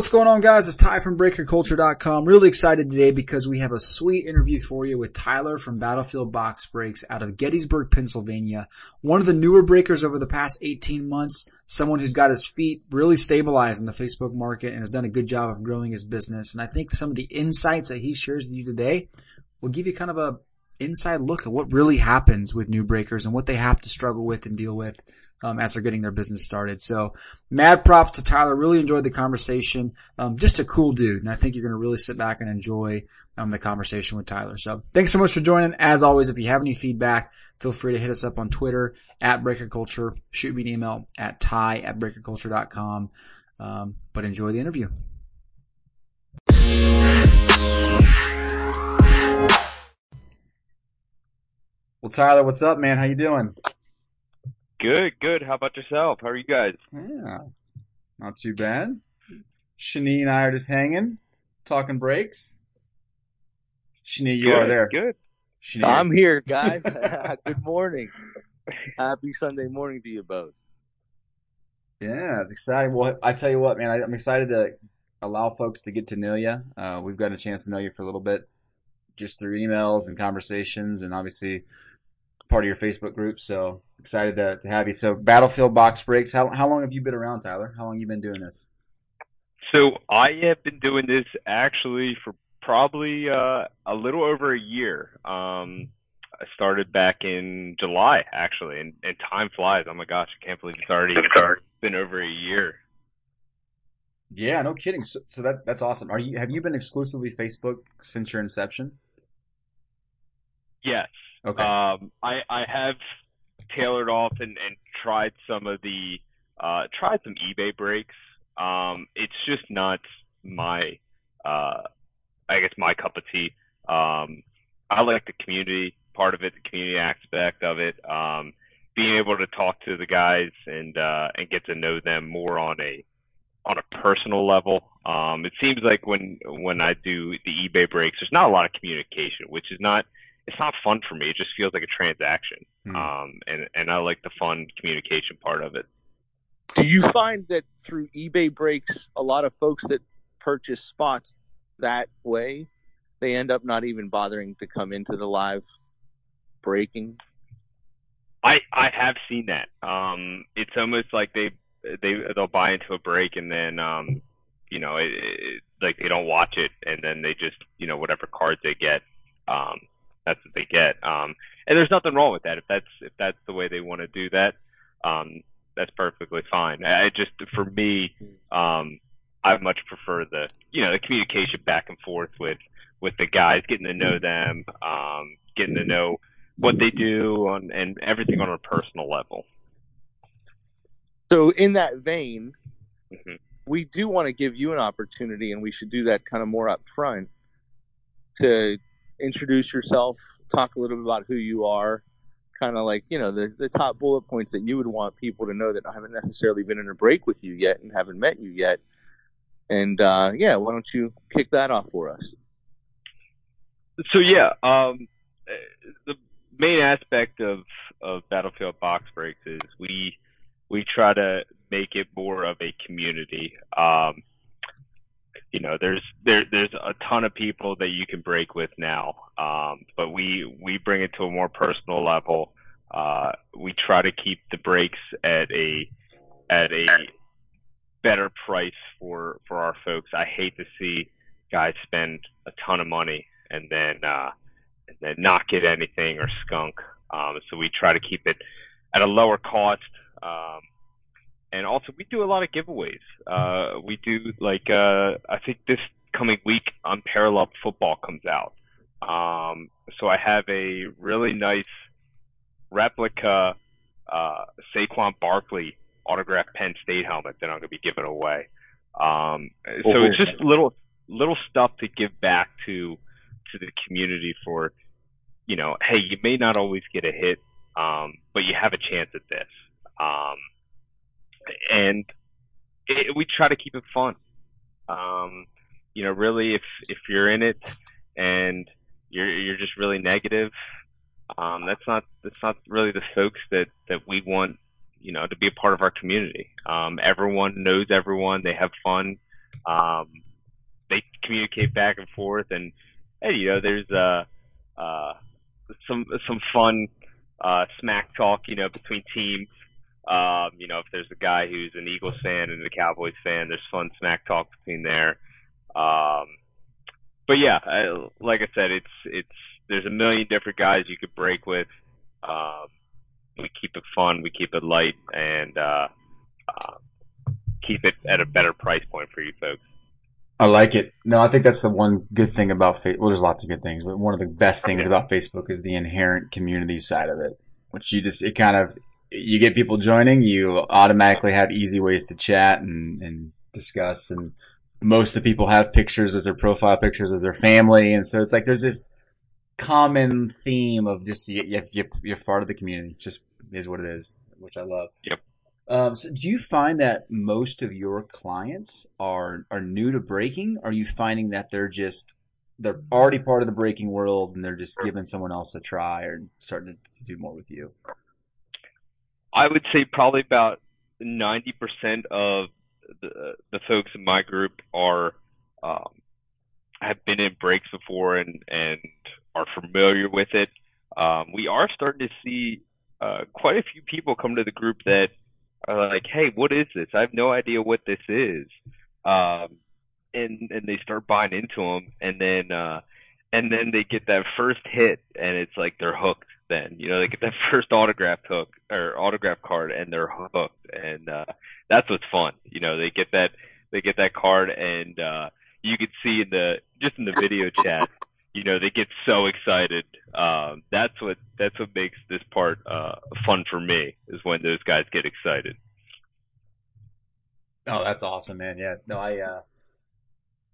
What's going on guys? It's Ty from BreakerCulture.com. Really excited today because we have a sweet interview for you with Tyler from Battlefield Box Breaks out of Gettysburg, Pennsylvania. One of the newer breakers over the past 18 months. Someone who's got his feet really stabilized in the Facebook market and has done a good job of growing his business. And I think some of the insights that he shares with you today will give you kind of a inside look at what really happens with new breakers and what they have to struggle with and deal with um, as they're getting their business started. So mad props to Tyler. Really enjoyed the conversation. Um, just a cool dude. And I think you're going to really sit back and enjoy um, the conversation with Tyler. So thanks so much for joining. As always, if you have any feedback, feel free to hit us up on Twitter at Breaker Culture. Shoot me an email at ty at breakerculture.com. Um, but enjoy the interview. Well, Tyler, what's up, man? How you doing? Good, good. How about yourself? How are you guys? Yeah, not too bad. Shani and I are just hanging, talking breaks. Shani, you good, are there. Good. Shani, I'm here, guys. Good morning. Happy Sunday morning to you both. Yeah, it's exciting. Well, I tell you what, man, I, I'm excited to allow folks to get to know you. Uh, we've gotten a chance to know you for a little bit, just through emails and conversations, and obviously part of your Facebook group. So excited to, to have you. So Battlefield Box Breaks. How how long have you been around, Tyler? How long have you been doing this? So I have been doing this actually for probably uh, a little over a year. Um, I started back in July, actually, and, and time flies. Oh my gosh, I can't believe it's already been over a year. Yeah, no kidding. So, so that that's awesome. Are you have you been exclusively Facebook since your inception? Yes. Okay. Um, I I have tailored off and, and tried some of the uh, tried some eBay breaks. Um, it's just not my uh, I guess my cup of tea. Um, I like the community part of it, the community aspect of it. Um, being able to talk to the guys and uh, and get to know them more on a on a personal level. Um, it seems like when when I do the eBay breaks, there's not a lot of communication, which is not it's not fun for me. It just feels like a transaction. Hmm. Um, and and I like the fun communication part of it. Do you find that through eBay breaks, a lot of folks that purchase spots that way, they end up not even bothering to come into the live breaking? I I have seen that. Um, it's almost like they they they'll buy into a break and then um, you know, it, it, like they don't watch it and then they just you know whatever cards they get, um, that's what they get. Um, and there's nothing wrong with that if that's if that's the way they want to do that. Um, that's perfectly fine. I just for me, um, I much prefer the you know the communication back and forth with with the guys, getting to know them, um, getting to know what they do on and everything on a personal level. So, in that vein, Mhm. we do want to give you an opportunity, and we should do that kind of more up front to introduce yourself, talk a little bit about who you are, kind of like, you know, the, the top bullet points that you would want people to know that I haven't necessarily been in a break with you yet and haven't met you yet. And uh, yeah, why don't you kick that off for us? So yeah, um, the main aspect of of Battlefield Box Breaks is we we try to make it more of a community. Um, you know, there's there there's a ton of people that you can break with now, um, but we we bring it to a more personal level. Uh, we try to keep the breaks at a at a better price for for our folks. I hate to see guys spend a ton of money and then uh, and then not get anything or skunk. Um, so we try to keep it at a lower cost. Um, and also we do a lot of giveaways. Uh, we do like uh, I think this coming week Unparalleled Football comes out. Um, so I have a really nice replica uh, Saquon Barkley autographed Penn State helmet that I'm going to be giving away. Um, so it's just little little stuff to give back to to the community for you know, hey, you may not always get a hit, um, but you have a chance at this. Um, and it, we try to keep it fun. Um, you know, really, if if you're in it and you're you're just really negative, um, that's not that's not really the folks that that we want. You know, to be a part of our community. Um, everyone knows everyone. They have fun. Um, they communicate back and forth, and hey, you know, there's uh, uh, some some fun uh, smack talk, you know, between teams. Um, you know, if there's a guy who's an Eagles fan and a Cowboys fan, there's fun smack talk between there. Um, but yeah, I, like I said, it's it's there's a million different guys you could break with. Um, we keep it fun, we keep it light, and uh, uh, keep it at a better price point for you folks. I like it. No, I think that's the one good thing about Facebook. Well, there's lots of good things, but one of the best things about Facebook is the inherent community side of it, which you just, it kind of, you get people joining, you automatically have easy ways to chat and, and discuss. And most of the people have pictures as their profile pictures as their family. And so it's like there's this common theme of just, you, you, you're part of the community. just is what it is, which I love. Yep. Um, so do you find that most of your clients are are new to breaking? Are you finding that they're just they're already part of the breaking world and they're just giving someone else a try or starting to, to do more with you? I would say probably about ninety percent of the the folks in my group are um, have been in breaks before and and are familiar with it. Um, we are starting to see uh, quite a few people come to the group that are like, "Hey, what is this? I have no idea what this is," um, and and they start buying into them, and then uh, and then they get that first hit, and it's like they're hooked. Then you know they get that first autograph hook or autograph card, and they're hooked, and uh, that's what's fun. You know they get that they get that card, and uh, you can see in the just in the video chat you know they get so excited. Um, that's what that's what makes this part uh, fun for me is when those guys get excited. Oh, that's awesome, man! Yeah, no, I uh,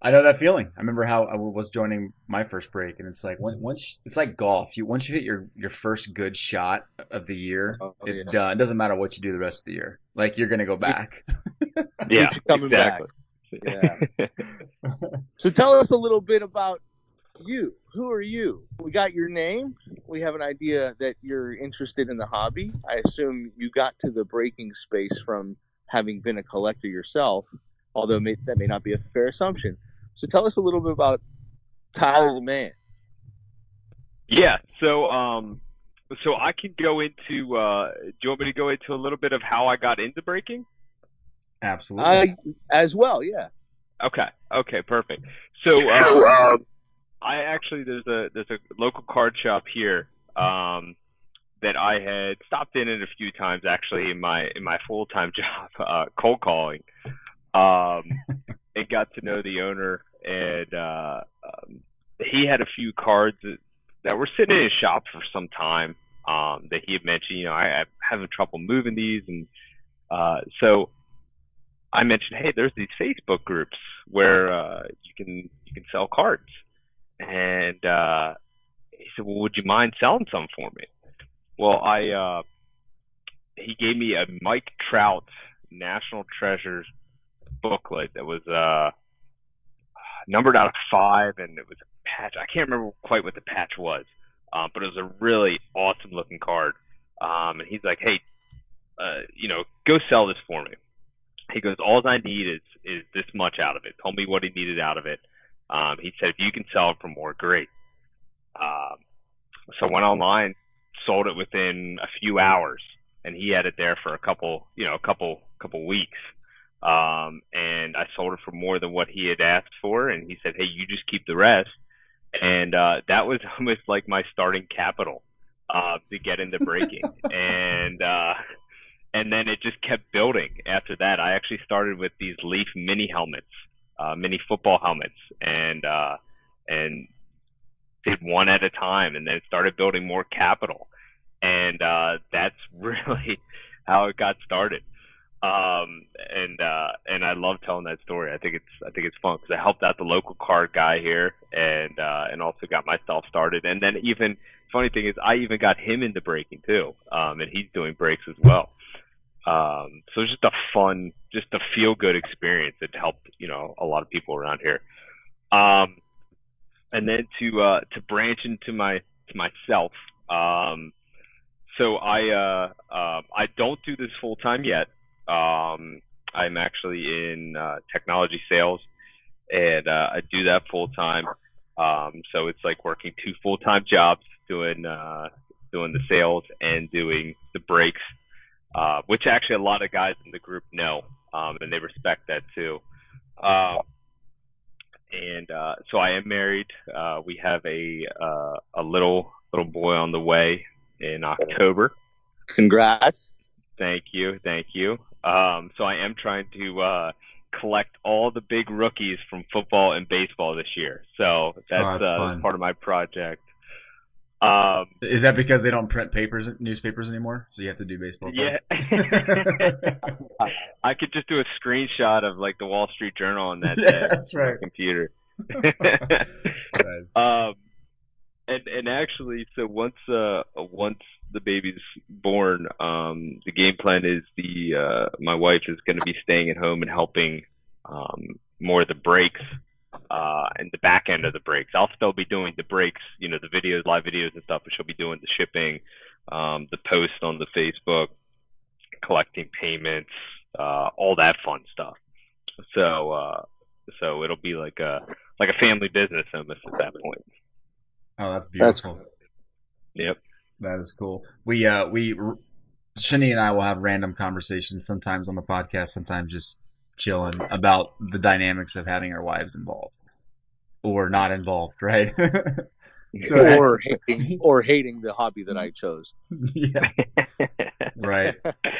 I know that feeling. I remember how I was joining my first break, and it's like mm-hmm. once it's like golf. You once you hit your your first good shot of the year, oh, it's yeah. done. It doesn't matter what you do the rest of the year. Like you're gonna go back. yeah, coming exactly. back. Yeah. so tell us a little bit about you. Who are you? We got your name. We have an idea that you're interested in the hobby. I assume you got to the breaking space from having been a collector yourself, although may, that may not be a fair assumption. So tell us a little bit about Tyler the Man. Yeah. So, um, so I can go into. Uh, do you want me to go into a little bit of how I got into breaking? Absolutely. Uh, as well, yeah. Okay. Okay. Perfect. So, um, I actually there's a there's a local card shop here um, that I had stopped in it a few times actually in my in my full time job uh, cold calling. Um, and got to know the owner and uh, um, he had a few cards that, that were sitting in his shop for some time um, that he had mentioned. You know, I, I'm having trouble moving these, and uh, so I mentioned, hey, there's these Facebook groups where uh, you can you can sell cards and uh, he said, "Well, would you mind selling some for me?" Well, I uh, he gave me a Mike Trout National Treasures booklet that was uh, numbered out of five, and it was a patch. I can't remember quite what the patch was, um, but it was a really awesome looking card. Um, and he's like, "Hey, uh, you know, go sell this for me." He goes, "All I need is is this much out of it." Told me what he needed out of it. Um, he said, if you can sell it for more, great. Um, so I went online, sold it within a few hours, and he had it there for a couple, you know, a couple, couple weeks. Um, and I sold it for more than what he had asked for, and he said, hey, you just keep the rest. And uh, that was almost like my starting capital uh, to get into breaking, and uh, and then it just kept building after that. I actually started with these Leaf mini helmets uh, mini football helmets and uh, and did one at a time, and then started building more capital, and uh, that's really how it got started. Um, and uh, and I love telling that story. I think it's I think it's fun because I helped out the local card guy here, and uh, and also got myself started. And then even funny thing is, I even got him into breaking too, um, and he's doing breaks as well. Um, so it's just a fun, just a feel good experience that helped, you know, a lot of people around here. Um, and then to, uh, to branch into my, to myself. Um, so I, uh, uh, I don't do this full time yet. Um, I'm actually in uh, technology sales, and uh, I do that full time. Um, so it's like working two full time jobs, doing uh, doing the sales and doing the breaks, uh, which actually a lot of guys in the group know, um, and they respect that too. Uh, and uh, so I am married. Uh, we have a uh, a little little boy on the way in October. Congrats. Thank you, thank you. Um, so I am trying to uh, collect all the big rookies from football and baseball this year. So that's, Oh, that's uh, fun. part of my project. Um, Is that because they don't print papers, newspapers anymore? So you have to do baseball. yeah. I could just do a screenshot of like the Wall Street Journal on that Yeah, that's right. computer. Nice. Um, and and actually, so once uh once the baby's born, um, the game plan is the uh my wife is going to be staying at home and helping um more of the breaks uh and the back end of the breaks. I'll still be doing the breaks, you know, the videos, live videos and stuff, but she'll be doing the shipping, um, the post on the Facebook, collecting payments, uh, all that fun stuff. So uh so it'll be like a like a family business almost at that point. Oh, that's That's beautiful. Yep. That is cool. We uh we Shani and I will have random conversations sometimes on the podcast, sometimes just chilling about the dynamics of having our wives involved or not involved, right? so or hating, or hating the hobby that I chose. yeah, right.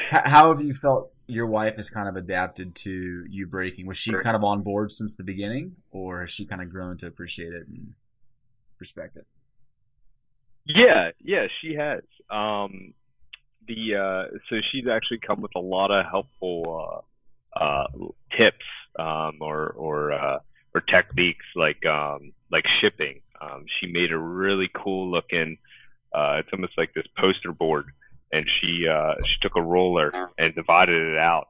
How have you felt your wife has kind of adapted to you breaking? Was she kind of on board since the beginning, or has she kind of grown to appreciate it and respect it? Yeah, yeah, she has. Um, the uh, so she's actually come with a lot of helpful uh, uh, tips um, or or uh, or techniques like um, like shipping. Um, she made a really cool looking. Uh, it's almost like this poster board, and she uh, she took a roller and divided it out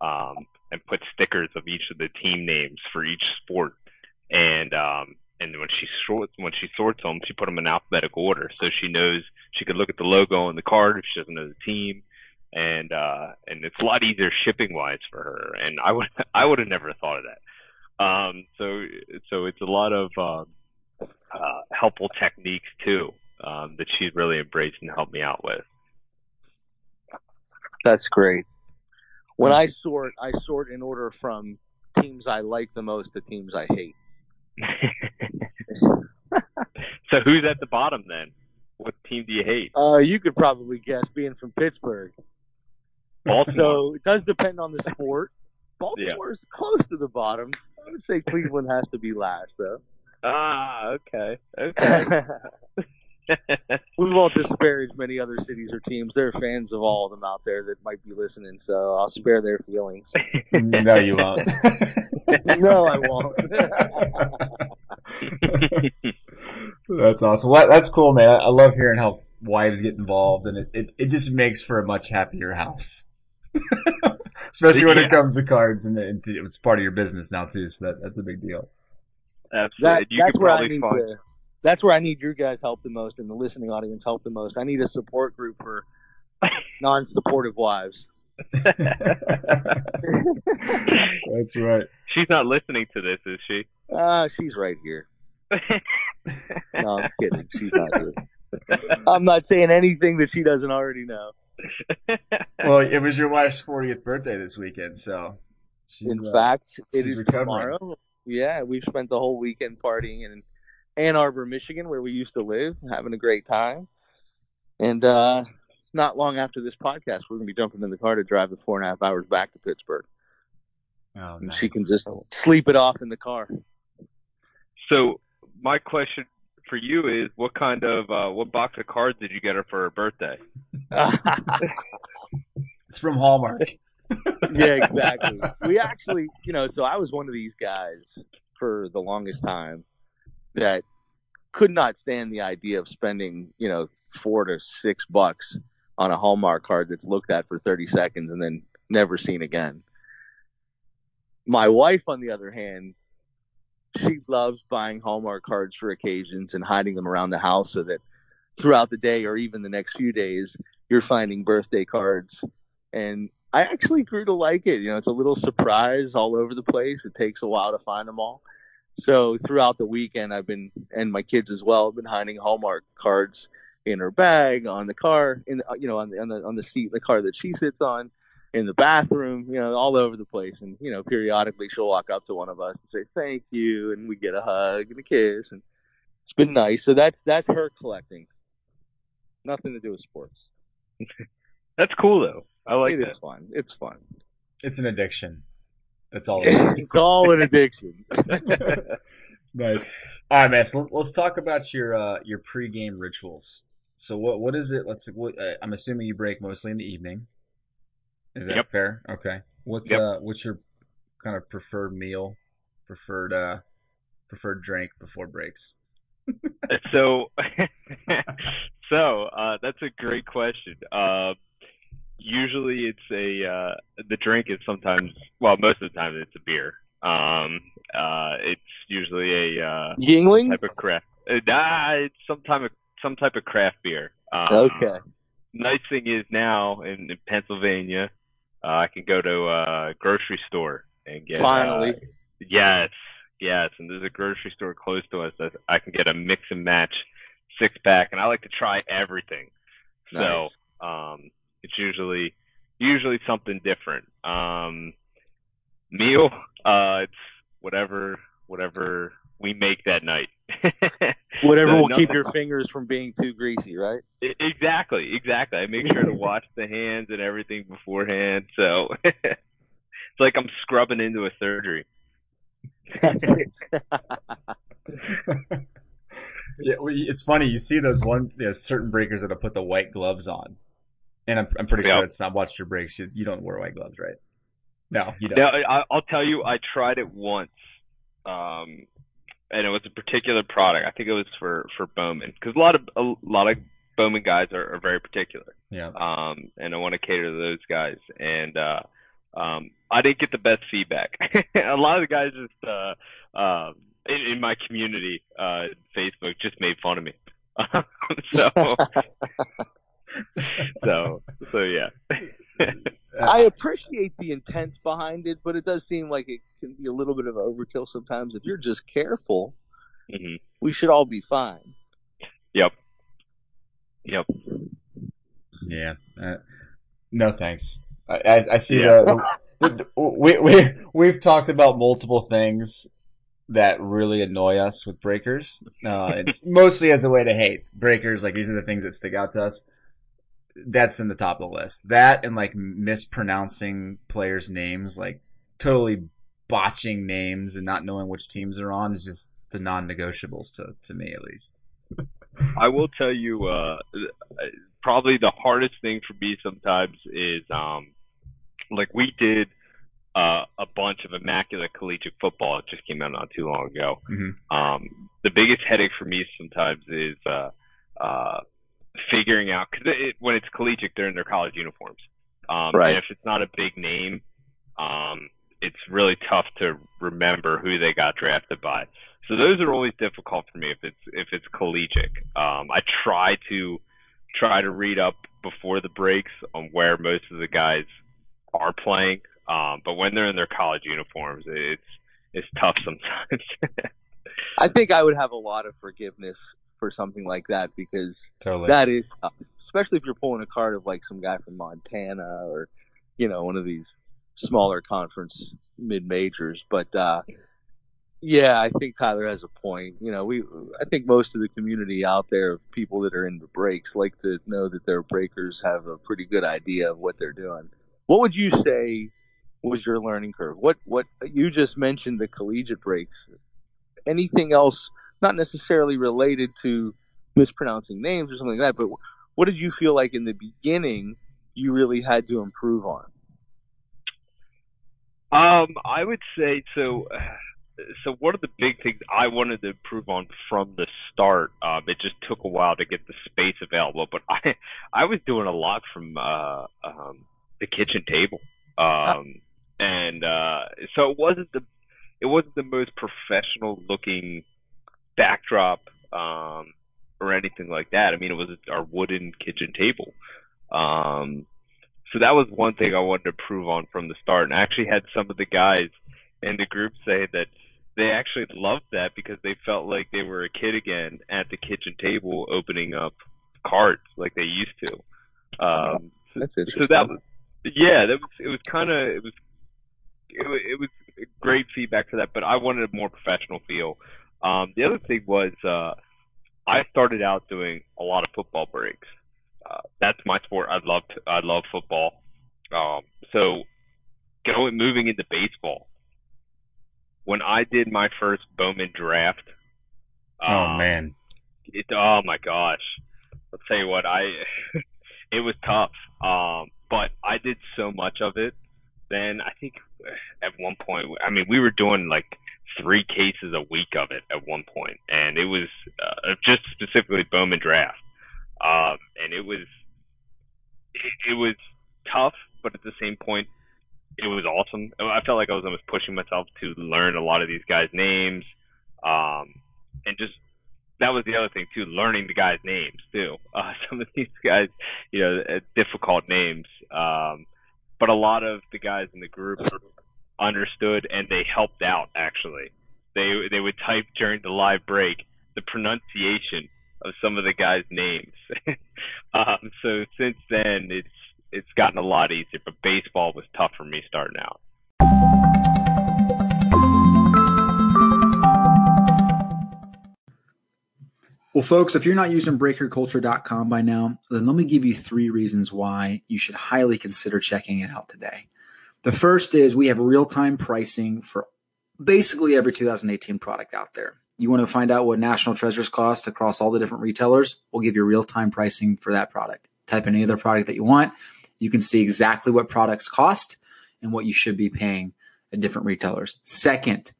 um, and put stickers of each of the team names for each sport. And um, and when she sorts when she sorts them, she put them in alphabetical order, so she knows she could look at the logo on the card if she doesn't know the team, and uh, and it's a lot easier shipping wise for her. And I would I would have never thought of that. Um, so so it's a lot of uh, uh, helpful techniques too um, that she's really embraced and helped me out with. That's great. When I sort, I sort in order from teams I like the most to teams I hate. so who's at the bottom then? What team do you hate? Uh, you could probably guess, being from Pittsburgh. Baltimore. So it does depend on the sport. Baltimore is close to the bottom. I would say Cleveland has to be last, though. ah, okay, okay. we won't disparage many other cities or teams. There are fans of all of them out there that might be listening, so I'll spare their feelings. no, you won't. no, I won't. That's awesome. Well, that's cool, man. I love hearing how wives get involved, and it, it, it just makes for a much happier house. Especially when Yeah. it comes to cards, and it's, it's part of your business now too. So that that's a big deal. Absolutely. That, you that's where I need find the, That's where I need your guys' help the most, and the listening audience help the most. I need a support group for non-supportive wives. That's right. She's not listening to this, is she? Ah, she's right here. No, I'm kidding. She's not here. I'm not saying anything that she doesn't already know. Well, it was your wife's 40th birthday this weekend, so she's, In uh, fact, it she's is recovering. tomorrow. Yeah, we've spent the whole weekend partying in Ann Arbor, Michigan, where we used to live, having a great time. And uh, not long after this podcast, we're going to be jumping in the car to drive the four and a half hours back to Pittsburgh. oh, nice. And she can just sleep it off in the car. So my question for you is, what kind of uh, what box of cards did you get her for her birthday? It's from Hallmark. yeah, exactly. We actually, you know, so I was one of these guys for the longest time that could not stand the idea of spending, you know, four to six bucks on a Hallmark card that's looked at for 30 seconds and then never seen again. My wife, on the other hand, she loves buying Hallmark cards for occasions and hiding them around the house so that throughout the day or even the next few days, you're finding birthday cards and I actually grew to like it. You know, it's a little surprise all over the place. It takes a while to find them all. So throughout the weekend, I've been, and my kids as well, have been hiding Hallmark cards in her bag, on the car, in you know, on the on the on the seat in the car that she sits on, in the bathroom, you know, all over the place. And you know, periodically she'll walk up to one of us and say thank you, and we get a hug and a kiss, and it's been nice. So that's that's her collecting. Nothing to do with sports. That's cool though. I like It It's fun. It's fun. It's an addiction. That's all it is. it's all an addiction. nice. All right, man. So let- let's talk about your uh, your pregame rituals. So what what is it? Let's. What, uh, I'm assuming you break mostly in the evening. Is that Yep. fair? Okay. What Yep. uh, what's your kind of preferred meal, preferred uh, preferred drink before breaks? so so uh that's a great question uh usually it's a uh the drink is sometimes well most of the time it's a beer um uh it's usually a uh Yuengling. type of craft uh, nah, it's some type of some type of craft beer um, Okay. nice thing is now in, in pennsylvania uh, i can go to a grocery store and get Finally. uh, Yes, yes, and there's a grocery store close to us that I can get a mix and match six pack, and I like to try everything. Nice. So, um, it's usually usually something different. Um, meal, uh, it's whatever whatever we make that night. Whatever So will keep your fingers from being too greasy, right? Exactly, exactly. I make sure to wash the hands and everything beforehand, so it's like I'm scrubbing into a surgery. Yeah, well, it's funny. You see those one there's certain breakers that have put the white gloves on, and I'm I'm pretty Yeah. sure it's not watched your breaks. You, you don't wear white gloves, right? No, you don't. Now, I, I'll tell you, I tried it once, um, and it was a particular product. I think it was for for Bowman because a lot of a lot of Bowman guys are, are very particular, Yeah. um, and I want to cater to those guys. And uh, um, I didn't get the best feedback. a lot of the guys just uh, uh, in, in my community, uh, Facebook, just made fun of me. so, so, so yeah. I appreciate the intent behind it, but it does seem like it can be a little bit of overkill sometimes. If you're just careful, hmm we should all be fine. Yep. Yep. Yeah. Uh, no thanks. I, I, I see Yeah. the, the, the- we we we've talked about multiple things that really annoy us with breakers. Uh, it's mostly as a way to hate breakers. Like these are the things that stick out to us. That's in the top of the list. That and like mispronouncing players' names, like totally botching names and not knowing which teams they're on is just the non-negotiables to to me at least. I will tell you, uh, probably the hardest thing for me sometimes is, um, like we did, uh, a bunch of immaculate collegiate football. It just came out not too long ago. Mhm. Um, the biggest headache for me sometimes is, uh, uh, figuring out, cause it, when it's collegiate, they're in their college uniforms. Um, Right. and if it's not a big name, um, it's really tough to remember who they got drafted by. So those are always difficult for me if it's if it's collegiate. Um, I try to try to read up before the breaks on where most of the guys are playing. Um, but when they're in their college uniforms, it's it's tough sometimes. I think I would have a lot of forgiveness for something like that because Totally. that is tough, especially if you're pulling a card of like some guy from Montana or you know one of these smaller conference mid majors. But uh, yeah, I think Tyler has a point. You know, we I think most of the community out there of people that are into breaks like to know that their breakers have a pretty good idea of what they're doing. What would you say was your learning curve? What what you just mentioned the collegiate breaks. Anything else not necessarily related to mispronouncing names or something like that, but what did you feel like in the beginning you really had to improve on? Um, I would say so. So one of the big things I wanted to improve on from the start, um, it just took a while to get the space available, but I I was doing a lot from uh, um, the kitchen table, um, and uh, so it wasn't the it wasn't the most professional looking backdrop um, or anything like that. I mean, it was our wooden kitchen table. Um, so that was one thing I wanted to prove on from the start. And I actually had some of the guys in the group say that they actually loved that because they felt like they were a kid again at the kitchen table opening up cards like they used to. Um, That's interesting. so that was yeah, that was it was kind of it was it, it was great feedback for that, but I wanted a more professional feel. Um, the other thing was uh, I started out doing a lot of football breaks. Uh, that's my sport. I love I love football. Um, so going moving into baseball. When I did my first Bowman draft, Oh um, man. it, oh my gosh. I'll tell you what, I it was tough. Um, but I did so much of it. Then I think at one point, I mean, we were doing like three cases a week of it at one point, and it was uh, just specifically Bowman draft. Um, and it was it, it was tough, but at the same point, it was awesome. I felt like I was almost pushing myself to learn a lot of these guys' names, um, and just that was the other thing too, learning the guys' names too. Uh, some of these guys, you know, difficult names. Um, but a lot of the guys in the group understood and they helped out actually. They they would type during the live break the pronunciation of some of the guys' names. um, so since then it's it's gotten a lot easier, but baseball was tough for me starting out. Well, folks, if you're not using breakerculture.com by now, then let me give you three reasons why you should highly consider checking it out today. The first is we have real time pricing for basically every 2018 product out there. You want to find out what National Treasures cost across all the different retailers? We'll give you real time pricing for that product. Type in any other product that you want. You can see exactly what products cost and what you should be paying at different retailers. Second,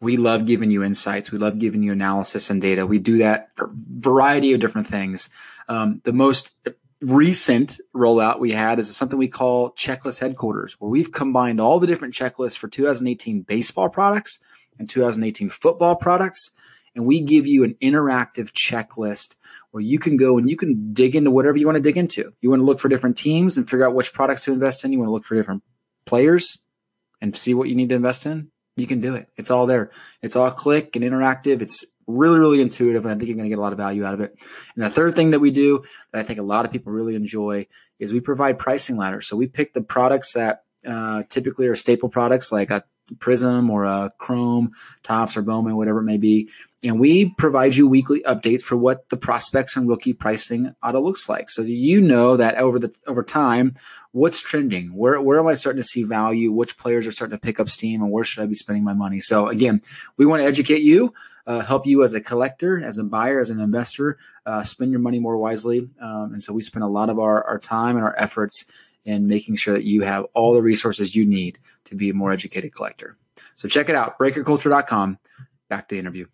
we love giving you insights. We love giving you analysis and data. We do that for a variety of different things. Um, the most recent rollout we had is something we call checklist headquarters, where we've combined all the different checklists for 2018 baseball products and 2018 football products. And we give you an interactive checklist where you can go and you can dig into whatever you want to dig into. You want to look for different teams and figure out which products to invest in. You want to look for different players and see what you need to invest in you can do it. It's all there. It's all click and interactive. It's really, really intuitive, and I think you're going to get a lot of value out of it. And the third thing that we do that I think a lot of people really enjoy is we provide pricing ladders. So we pick the products that uh, typically are staple products like a Prizm or a Chrome, Topps or Bowman, whatever it may be. And we provide you weekly updates for what the prospects and rookie pricing auto looks like. So you know that over the over time, what's trending? Where where am I starting to see value? Which players are starting to pick up steam and where should I be spending my money? So again, we want to educate you, uh, help you as a collector, as a buyer, as an investor, uh, spend your money more wisely. Um, and so we spend a lot of our, our time and our efforts in making sure that you have all the resources you need to be a more educated collector. So check it out, breakerculture.com. Back to the interview.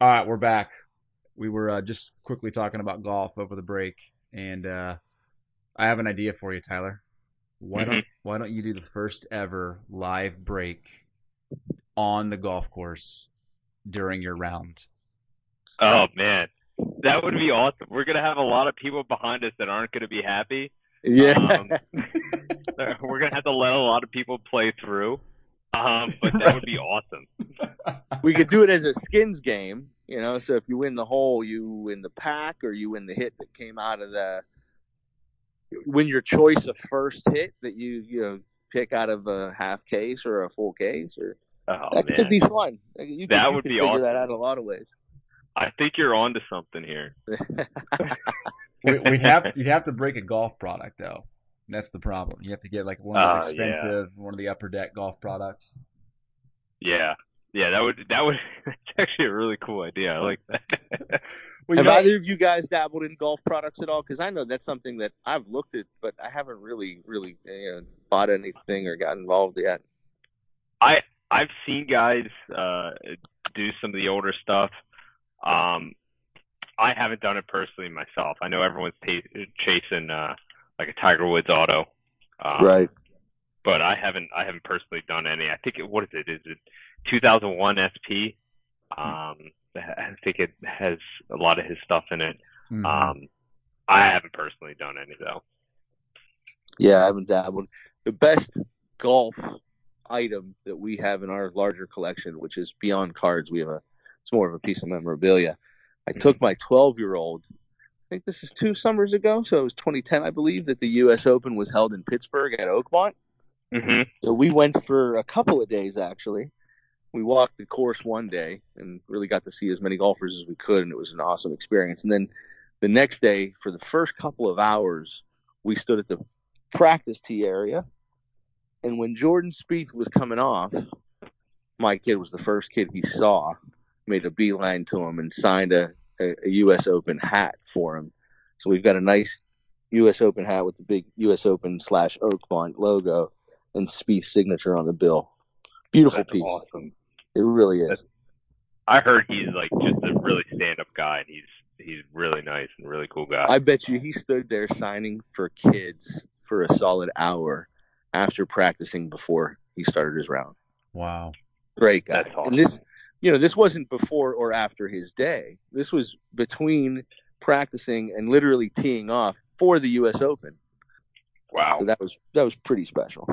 All right, we're back. We were uh, just quickly talking about golf over the break, and uh, I have an idea for you, Tyler. Why don't Why don't you do the first ever live break on the golf course during your round? Oh man, that would be awesome. We're gonna have a lot of people behind us that aren't gonna be happy. Yeah. Um, we're gonna have to let a lot of people play through. Um, but that would be awesome. we could do it as a skins game, you know. So if you win the hole, you win the pack, or you win the hit that came out of the win your choice of first hit that you you know pick out of a half case or a full case, or Oh that man, could be fun. You could, That you would could be figure awesome. that out a lot of ways. I think you're onto something here. we, we'd have you'd have to break a golf product though. That's the problem. You have to get like one of those uh, yeah. expensive, one of the upper deck golf products. Yeah, yeah, that would that would that's actually a really cool idea. I like that. Well, Have know- either of you guys dabbled in golf products at all? Because I know that's something that I've looked at, but I haven't really, really you know, bought anything or got involved yet. I I've seen guys uh, do some of the older stuff. Um, I haven't done it personally myself. I know everyone's pa- chasing uh, like a Tiger Woods auto, um, but I haven't. I haven't personally done any. I think it, what is it? Is it 2001 SP? Um, I think it has a lot of his stuff in it. Mhm. Um, I haven't personally done any though. Yeah, I haven't dabbled. The best golf item that we have in our larger collection, which is beyond cards, we have a. It's more of a piece of memorabilia. I took my 12 year old. I think this is two summers ago, so it was 2010, I believe, that the U.S. Open was held in Pittsburgh at Oakmont. hmm So we went for a couple of days actually. We walked the course one day and really got to see as many golfers as we could, and it was an awesome experience. And then the next day, for the first couple of hours, we stood at the practice tee area. And when Jordan Spieth was coming off, my kid was the first kid he saw, made a beeline to him and signed a, a, a U.S. Open hat for him. So we've got a nice U.S. Open hat with the big U.S. Open slash Oakmont logo and Spieth's signature on the bill. Beautiful That's piece. awesome. It really is. I heard he's like just a really stand-up guy, and he's he's really nice and really cool guy. I bet you he stood there signing for kids for a solid hour after practicing before he started his round. Wow. Great guy. That's awesome. And this, you know, this wasn't before or after his day. This was between practicing and literally teeing off for the U.S. Open. wow, So that was that was pretty special.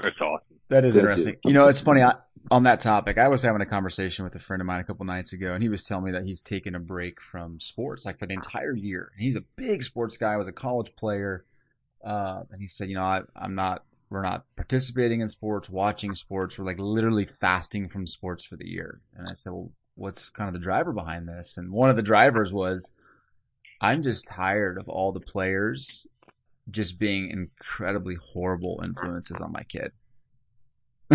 that's awesome. That is Thank interesting. You know, it's funny. I, on that topic, I was having a conversation with a friend of mine a couple nights ago, and he was telling me that he's taken a break from sports, like for the entire year. He's a big sports guy. Was a college player, uh, and he said, you know, I, I'm not. We're not participating in sports, watching sports. We're like literally fasting from sports for the year. And I said, well, what's kind of the driver behind this? And one of the drivers was, I'm just tired of all the players just being incredibly horrible influences on my kid.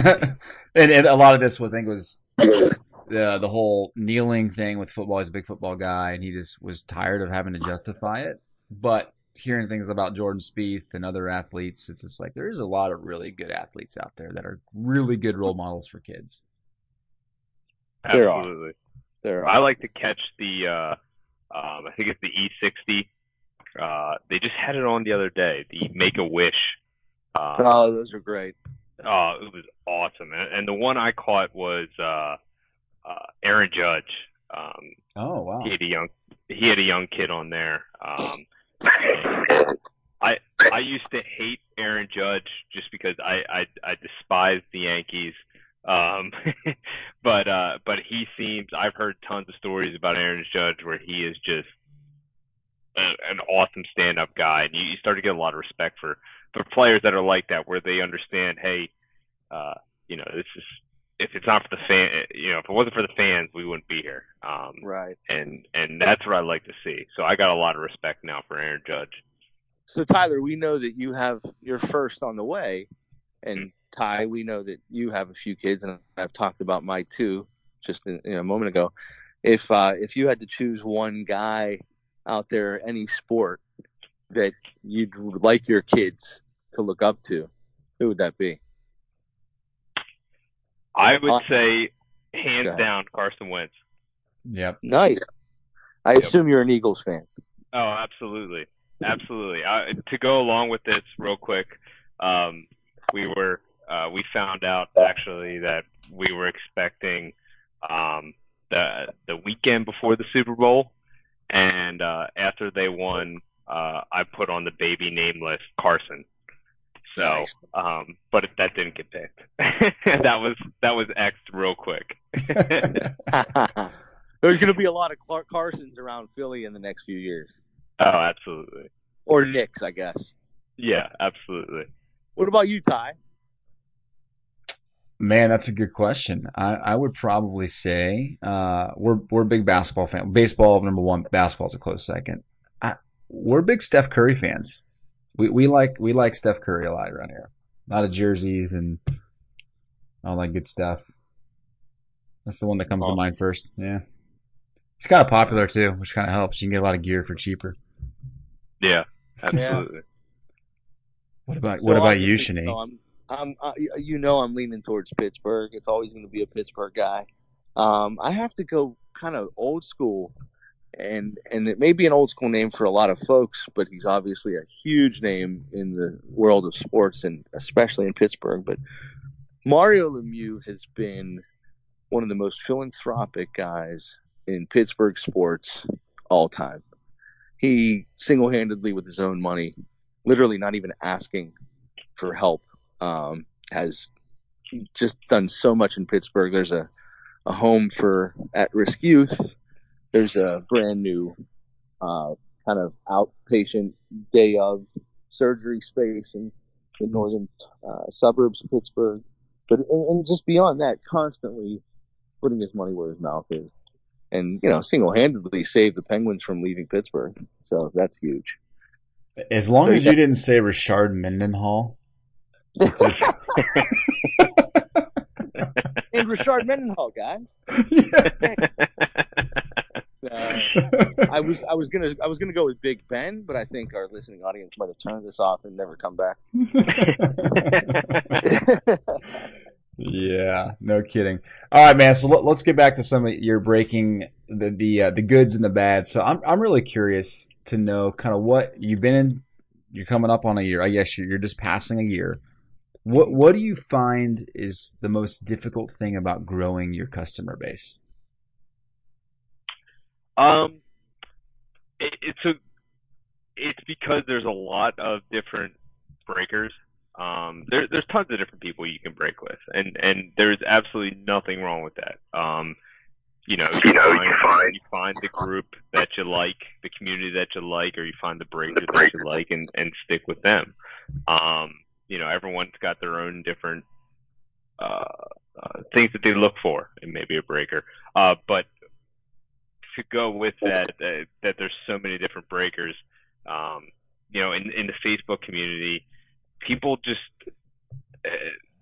and, and a lot of this, I think, was the the whole kneeling thing with football. He's a big football guy, and he just was tired of having to justify it. But hearing things about Jordan Spieth and other athletes, it's just like there is a lot of really good athletes out there that are really good role models for kids. There are. Absolutely. There I like to catch the. uh um, I think it's the E60. Uh, they just had it on the other day. The Make a Wish. Uh, Oh, those are great. Oh, it was awesome. And, and the one I caught was uh, uh, Aaron Judge. Um, Oh wow! he had a young he had a young kid on there. Um, I I used to hate Aaron Judge just because I I, I despised the Yankees. Um, but uh, but he seems I've heard tons of stories about Aaron Judge where he is just a, an awesome stand-up guy, and you, you start to get a lot of respect for for players that are like that, where they understand, hey, uh, you know, this is if it's not for the fan, you know, if it wasn't for the fans, we wouldn't be here. Um, Right. and and that's what I like to see. So I got a lot of respect now for Aaron Judge. So Tyler, we know that you have your first on the way, and Ty, we know that you have a few kids, and I've talked about my two just in, you know, a moment ago. If uh, if you had to choose one guy out there, any sport that you'd like your kids to look up to, who would that be? I would Awesome. say hands down Carson Wentz. Yep. Nice. I Yep. assume you're an Eagles fan. Oh, absolutely, absolutely. I, to go along with this, real quick, um, we were uh, we found out actually that we were expecting um, the the weekend before the Super Bowl, and uh, after they won, uh, I put on the baby name list Carson. So, Nice. um, but that didn't get picked. that was that was X'd real quick. There's going to be a lot of Clark Carsons around Philly in the next few years, oh, absolutely. or Nicks, I guess. Yeah, absolutely. What about you, Ty? Man, that's a good question. I, I would probably say uh, we're we're a big basketball fan. Baseball number one, basketball's a close second. I, we're big Steph Curry fans. We we like we like Steph Curry a lot around here. A lot of jerseys and all that good stuff. That's the one that comes to mind first. Yeah, it's kind of popular too, which kind of helps. You can get a lot of gear for cheaper. Yeah, absolutely. What about So what about you, obviously, Shanae? I'm, I'm, uh, you know, I'm leaning towards Pittsburgh. It's always going to be a Pittsburgh guy. Um, I have to go kind of old school, and and it may be an old school name for a lot of folks, but he's obviously a huge name in the world of sports and especially in Pittsburgh. But Mario Lemieux has been one of the most philanthropic guys in Pittsburgh sports all time. He single handedly, with his own money, literally not even asking for help, um, has just done so much in Pittsburgh. There's a, a home for at risk youth, there's a brand new uh, kind of outpatient day of surgery space in the northern uh, suburbs of Pittsburgh. But and, and just beyond that, constantly putting his money where his mouth is, and you know, single-handedly saved the Penguins from leaving Pittsburgh. So that's huge. As long as you didn't say Rashard Mendenhall. and Rashard Mendenhall, guys. Uh, I was I was gonna I was gonna go with Big Ben, but I think our listening audience might have turned this off and never come back. yeah, no kidding. All right, man. So let, us get back to some of your breaking the the uh, the goods and the bad. So I'm I'm really curious to know kind of what you've been in. You're coming up on a year. I guess you're, you're just passing a year. What what do you find is the most difficult thing about growing your customer base? Um, it, it's a it's because there's a lot of different breakers. Um, there, there's tons of different people you can break with, and and there's absolutely nothing wrong with that. Um, you know, you, you know, find, you find you find the group that you like, the community that you like, or you find the breaker, the breaker. that you like, and and stick with them. Um, you know, everyone's got their own different uh, uh, things that they look for in maybe a breaker. Uh, but to go with that, uh, that there's so many different breakers, um, you know, in, in the Facebook community, people just, uh,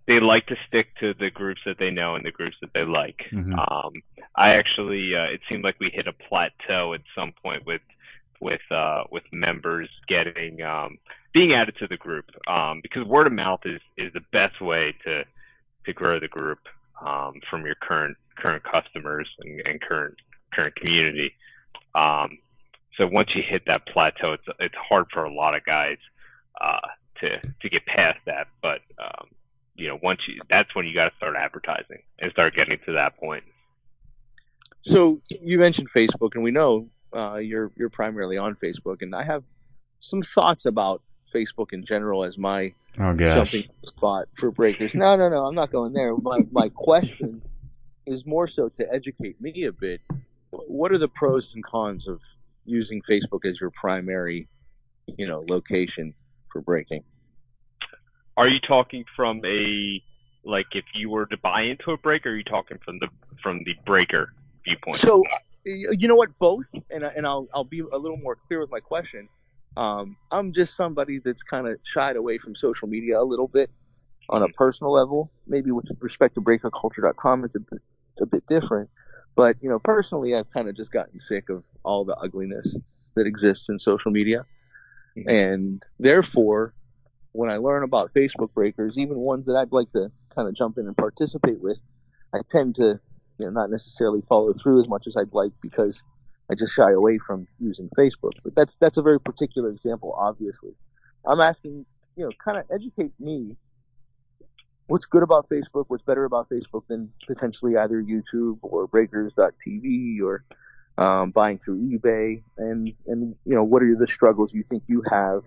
they like to stick to the groups that they know and the groups that they like. Mm-hmm. Um, I actually, uh, it seemed like we hit a plateau at some point with, with, uh, with members getting, um, being added to the group, um, because word of mouth is, is the best way to, to grow the group, um, from your current, current customers and, and current current community. Um, so once you hit that plateau, it's it's hard for a lot of guys uh, to to get past that. But um, you know, once you that's when you got to start advertising and start getting to that point. So you mentioned Facebook, and we know uh, you're you're primarily on Facebook, and I have some thoughts about Facebook in general as my oh, jumping spot for breakers. No, no, no, I'm not going there. My my question is more so to educate me a bit what are the pros and cons of using Facebook as your primary, you know, location for breaking? Are you talking from a like if you were to buy into a break, or are you talking from the from the breaker viewpoint? So, you know what, both, and and I'll I'll be a little more clear with my question. Um, I'm just somebody that's kind of shied away from social media a little bit on a personal level. Maybe with respect to breakerculture.com, it's a bit, a bit different. But, you know, personally, I've kind of just gotten sick of all the ugliness that exists in social media. Mm-hmm. And therefore, when I learn about Facebook breakers, even ones that I'd like to kind of jump in and participate with, I tend to, you know, not necessarily follow through as much as I'd like because I just shy away from using Facebook. But that's that's a very particular example, obviously. I'm asking, you know, kind of educate me what's good about Facebook, what's better about Facebook than potentially either YouTube or Breakers.tv or um, buying through eBay, and and you know what are the struggles you think you have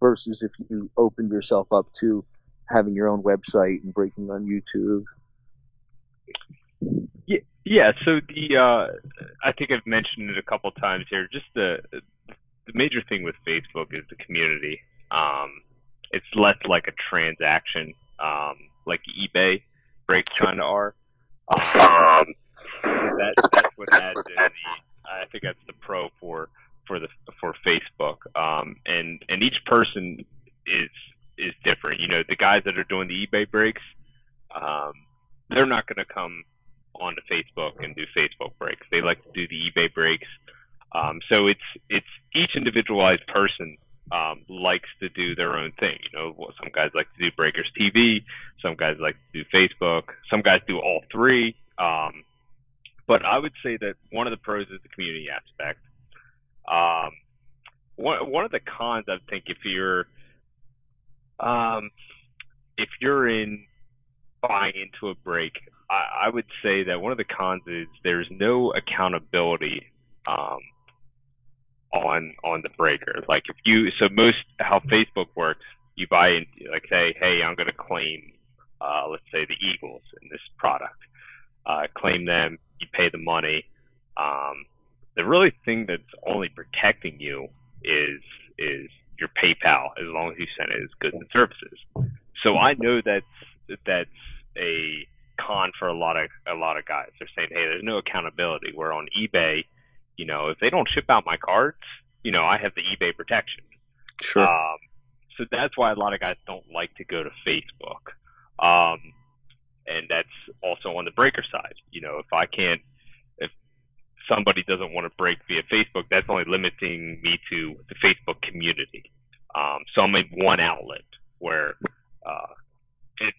versus if you opened yourself up to having your own website and breaking on YouTube. Yeah, yeah. So the uh, I think I've mentioned it a couple times here. Just the the major thing with Facebook is the community. Um, it's less like a transaction um, like eBay breaks kind of are. Um, that that's what adds in the. I think that's the pro for for the for Facebook. Um, and and each person is is different. You know, the guys that are doing the eBay breaks, um, they're not going to come onto Facebook and do Facebook breaks. They like to do the eBay breaks. Um, so it's it's each individualized person um, likes to do their own thing. You know, some guys like to do Breakers TV, some guys like to do Facebook, some guys do all three. Um, but I would say that one of the pros is the community aspect. Um, one one of the cons, I think, if you're um, if you're in buying into a break, I, I would say that one of the cons is there's no accountability um, on on the breaker. Like if you so most how Facebook works, you buy in like say, hey, I'm going to claim, uh, let's say the Eagles in this product. Uh, claim them, you pay the money. Um, the really thing that's only protecting you is is your PayPal as long as you send it as goods and services. So I know that's that's a con for a lot of a lot of guys. They're saying, hey, there's no accountability. Where on eBay, you know, if they don't ship out my cards, you know, I have the eBay protection. Sure. Um, so that's why a lot of guys don't like to go to Facebook. Um, and that's also on the breaker side. You know, if I can't, if somebody doesn't want to break via Facebook, that's only limiting me to the Facebook community. Um, so I'm in one outlet where uh, it's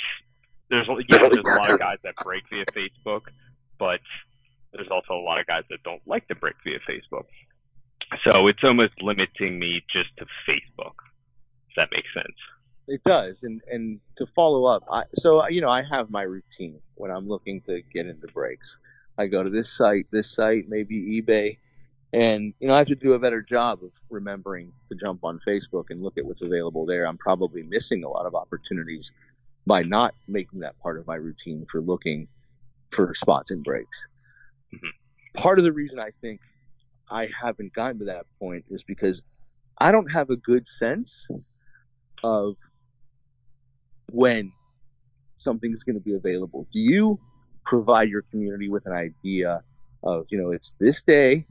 there's yeah, there's a lot of guys that break via Facebook, but there's also a lot of guys that don't like to break via Facebook. So it's almost limiting me just to Facebook. If that makes sense. It does, and and to follow up, I, so you know I have my routine when I'm looking to get into breaks. I go to this site, this site, maybe eBay, and you know I have to do a better job of remembering to jump on Facebook and look at what's available there. I'm probably missing a lot of opportunities by not making that part of my routine for looking for spots and breaks. Mm-hmm. Part of the reason I think I haven't gotten to that point is because I don't have a good sense of when something is going to be available. Do you provide your community with an idea of, you know, it's this day,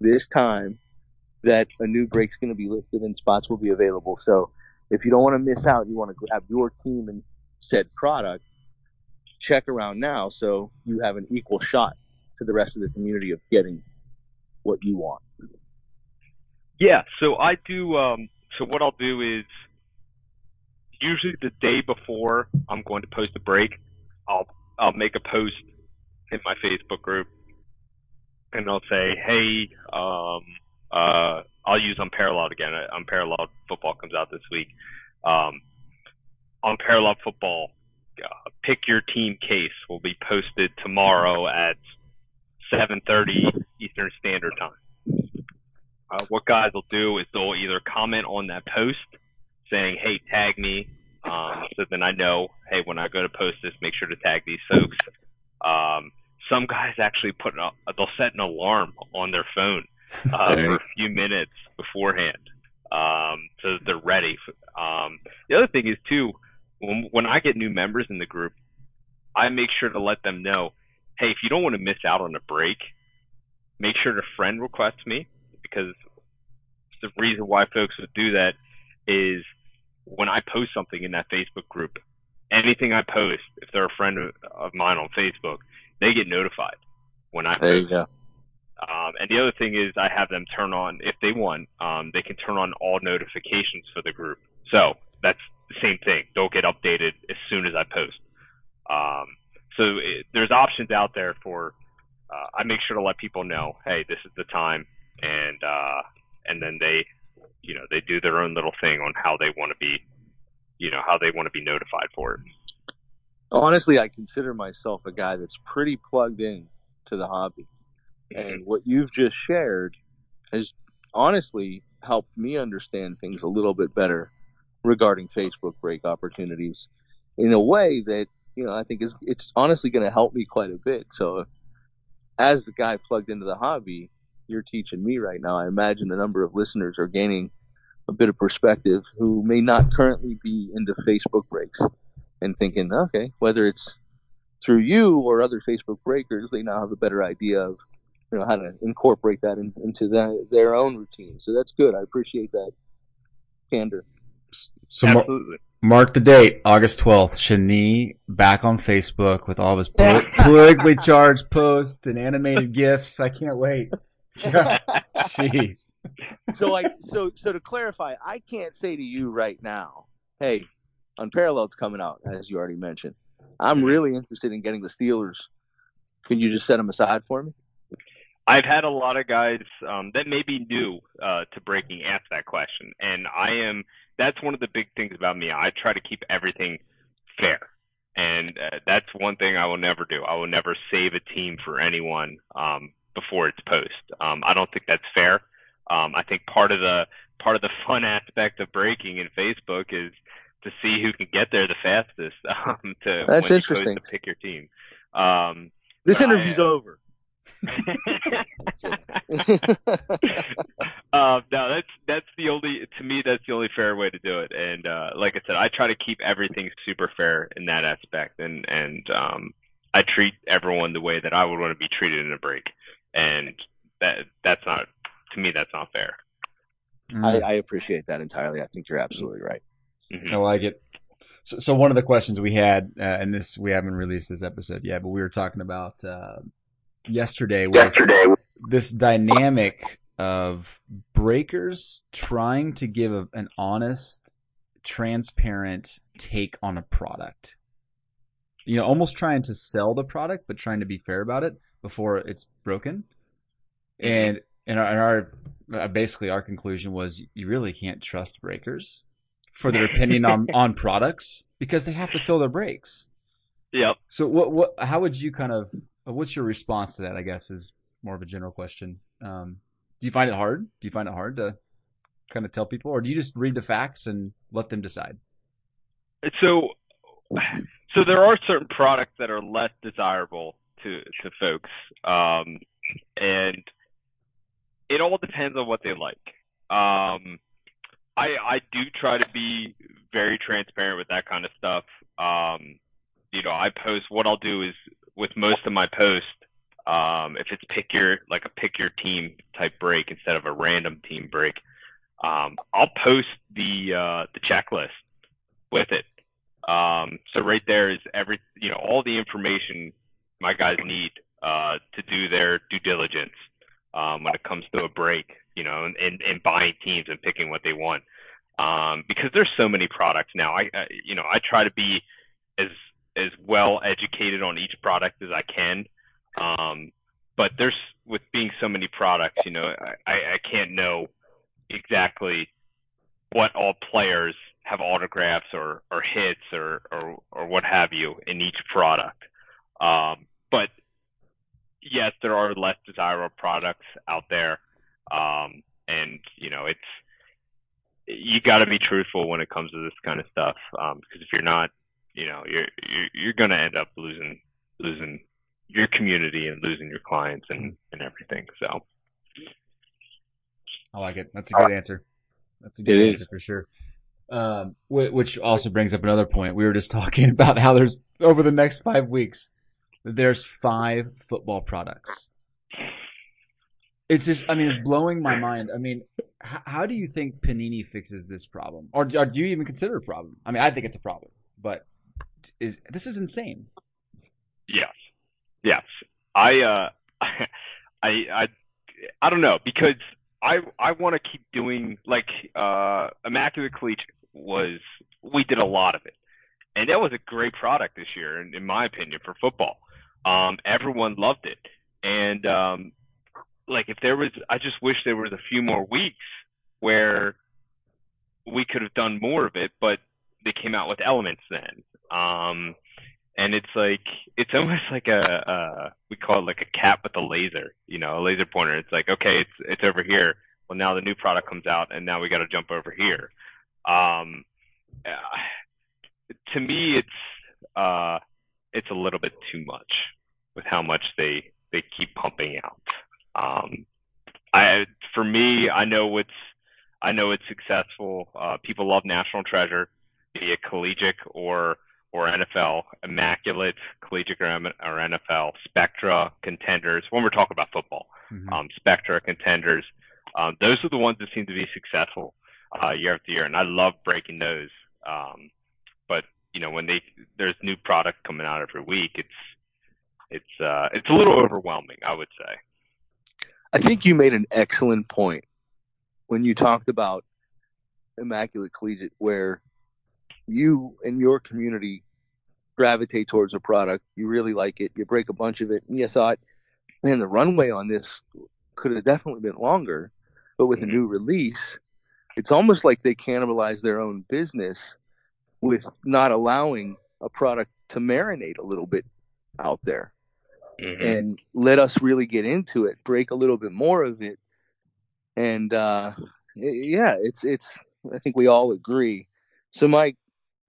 this time that a new break's going to be listed and spots will be available. So if you don't want to miss out, you want to grab your team and said product, check around now so you have an equal shot to the rest of the community of getting what you want. Yeah, so I do. Um, so what I'll do is usually the day before I'm going to post a break, I'll I'll make a post in my Facebook group, and I'll say, hey, um, uh, I'll use Unparalleled again. Unparalleled football comes out this week. Um, Unparalleled football, uh, pick your team case will be posted tomorrow at 7:30 Eastern Standard Time. Uh, what guys will do is they'll either comment on that post saying, "Hey, tag me," um, so then I know, hey, when I go to post this, make sure to tag these folks. Um, some guys actually put a, they'll set an alarm on their phone uh, for a few minutes beforehand, um, so that they're ready. Um, the other thing is too, when, when I get new members in the group, I make sure to let them know, hey, if you don't want to miss out on a break, make sure to friend request me because the reason why folks would do that is when I post something in that Facebook group, anything I post, if they're a friend of mine on Facebook, they get notified when I there post. There you go. Um, and the other thing is I have them turn on, if they want, um, they can turn on all notifications for the group. So that's the same thing. They'll get updated as soon as I post. Um, so it, there's options out there for, uh, I make sure to let people know, hey, this is the time. And, uh, and then they you know they do their own little thing on how they want to be you know how they want to be notified for it honestly i consider myself a guy that's pretty plugged in to the hobby mm-hmm. and what you've just shared has honestly helped me understand things a little bit better regarding facebook break opportunities in a way that you know i think is it's honestly going to help me quite a bit so as a guy plugged into the hobby you're teaching me right now, I imagine the number of listeners are gaining a bit of perspective who may not currently be into Facebook breaks and thinking, okay, whether it's through you or other Facebook breakers, they now have a better idea of you know how to incorporate that in, into the, their own routine. So that's good. I appreciate that candor. So Absolutely. Mark the date, August 12th. Shani back on Facebook with all of his politically charged posts and animated gifs. I can't wait. Jeez. so I so so to clarify, I can't say to you right now, hey, Unparalleled's coming out, as you already mentioned. I'm really interested in getting the Steelers. Can you just set them aside for me? I've had a lot of guys um, that may be new uh, to breaking ask that question, and I am. That's one of the big things about me. I try to keep everything fair. and uh, that's one thing I will never do. I will never save a team for anyone um, before its post. Um, I don't think that's fair. Um, I think part of the part of the fun aspect of breaking in Facebook is to see who can get there the fastest. Um, to That's interesting. To pick your team. Um, This But I- interview's over. um, no, that's that's the only to me that's the only fair way to do it. And uh, like I said, I try to keep everything super fair in that aspect, and and um, I treat everyone the way that I would want to be treated in a break, and that that's not to me that's not fair. I, I appreciate that entirely. I think you're absolutely right. Mhm. I like it. So, so one of the questions we had, uh, and this we haven't released this episode yet, but we were talking about uh, yesterday was this dynamic of breakers trying to give a, an honest, transparent take on a product. You know, almost trying to sell the product, but trying to be fair about it before it's broken. And and our, and our uh, basically our conclusion was you really can't trust breakers for their opinion on on products because they have to fill their breaks. Yep. So what what how would you kind of what's your response to that? I guess is more of a general question. Um, do you find it hard? Do you find it hard to kind of tell people, or do you just read the facts and let them decide? So, so there are certain products that are less desirable to to folks, um, and it all depends on what they like. Um, I I do try to be very transparent with that kind of stuff. Um, you know, I post what I'll do is with most of my posts, um, if it's pick your like a pick your team type break instead of a random team break, um, I'll post the uh, the checklist with it. Um, so right there is every, you know, all the information my guys need, uh, to do their due diligence, um, when it comes to a break, you know, and, and, buying teams and picking what they want. Um, because there's so many products now. I, I, you know, I try to be as, as well educated on each product as I can. Um, but there's, with being so many products, you know, I, I can't know exactly what all players have autographs or, or hits or, or, or what have you in each product. Um, but yes, there are less desirable products out there. Um, and you know, it's, you got to be truthful when it comes to this kind of stuff. Um, because if you're not, you know, you're, you're, you're going to end up losing, losing your community and losing your clients and, and everything. So, I like it. That's a good answer. That's a good It answer is. for sure. Um, whi- which also brings up another point. We were just talking about how there's over the next five weeks, there's five football products. It's just, I mean, it's blowing my mind. I mean, h- how do you think Panini fixes this problem, or, or do you even consider a problem? I mean, I think it's a problem, but is this is insane? Yes. Yes. I uh I I I don't know because I I want to keep doing like uh Immaculate Collegiate was we did a lot of it. And that was a great product this year in, in my opinion for football. Um everyone loved it. And um like if there was I just wish there was a few more weeks where we could have done more of it, but they came out with elements then. Um and it's like it's almost like a uh we call it like a cat with a laser you know a laser pointer. It's like okay it's it's over here. Well now the new product comes out and now we got to jump over here. Um uh, to me it's uh it's a little bit too much with how much they they keep pumping out. Um i for me i know it's i know it's successful. Uh people love national treasure be it collegiate or or NFL, Immaculate, Collegiate or, M- or NFL, Spectra, Contenders, when we're talking about football, Mhm. um, Spectra, Contenders, um, those are the ones that seem to be successful uh, year after year, and I love breaking those. Um, but you know, when they there's new product coming out every week, it's it's uh, it's a little overwhelming, I would say. I think you made an excellent point when you talked about Immaculate Collegiate, where you and your community gravitate towards a product, you really like it, you break a bunch of it, and you thought, man, the runway on this could have definitely been longer. But with a new release, it's almost like they cannibalize their own business with not allowing a product to marinate a little bit out there Mhm. and let us really get into it, break a little bit more of it. And uh, yeah, it's it's. I think we all agree. So my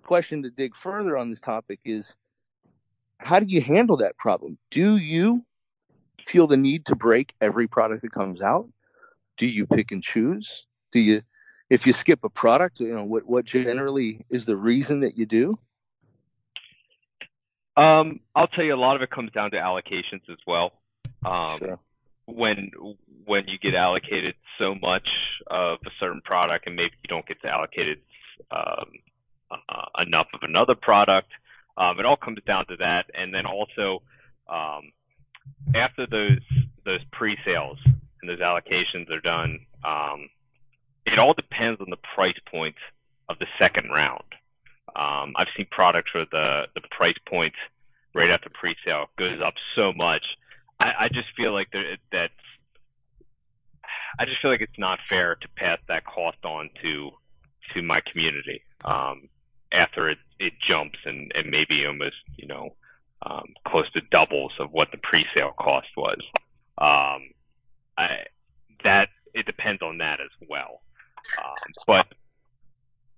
question to dig further on this topic is, how do you handle that problem? Do you feel the need to break every product that comes out? Do you pick and choose? Do you, if you skip a product, you know what what generally is the reason that you do? Um, I'll tell you, a lot of it comes down to allocations as well. Um, Sure. when when you get allocated so much of a certain product, and maybe you don't get allocated um, uh, enough of another product, um, it all comes down to that. And then also, um, after those those pre-sales and those allocations are done, um, it all depends on the price point of the second round. Um, I've seen products where the the price point right after pre-sale goes up so much. I, I just feel like there, that I just feel like it's not fair to pass that cost on to to my community um, after it, it jumps and, and maybe almost you know um, close to doubles of what the pre-sale cost was. Um, I, that it depends on that as well. Um, but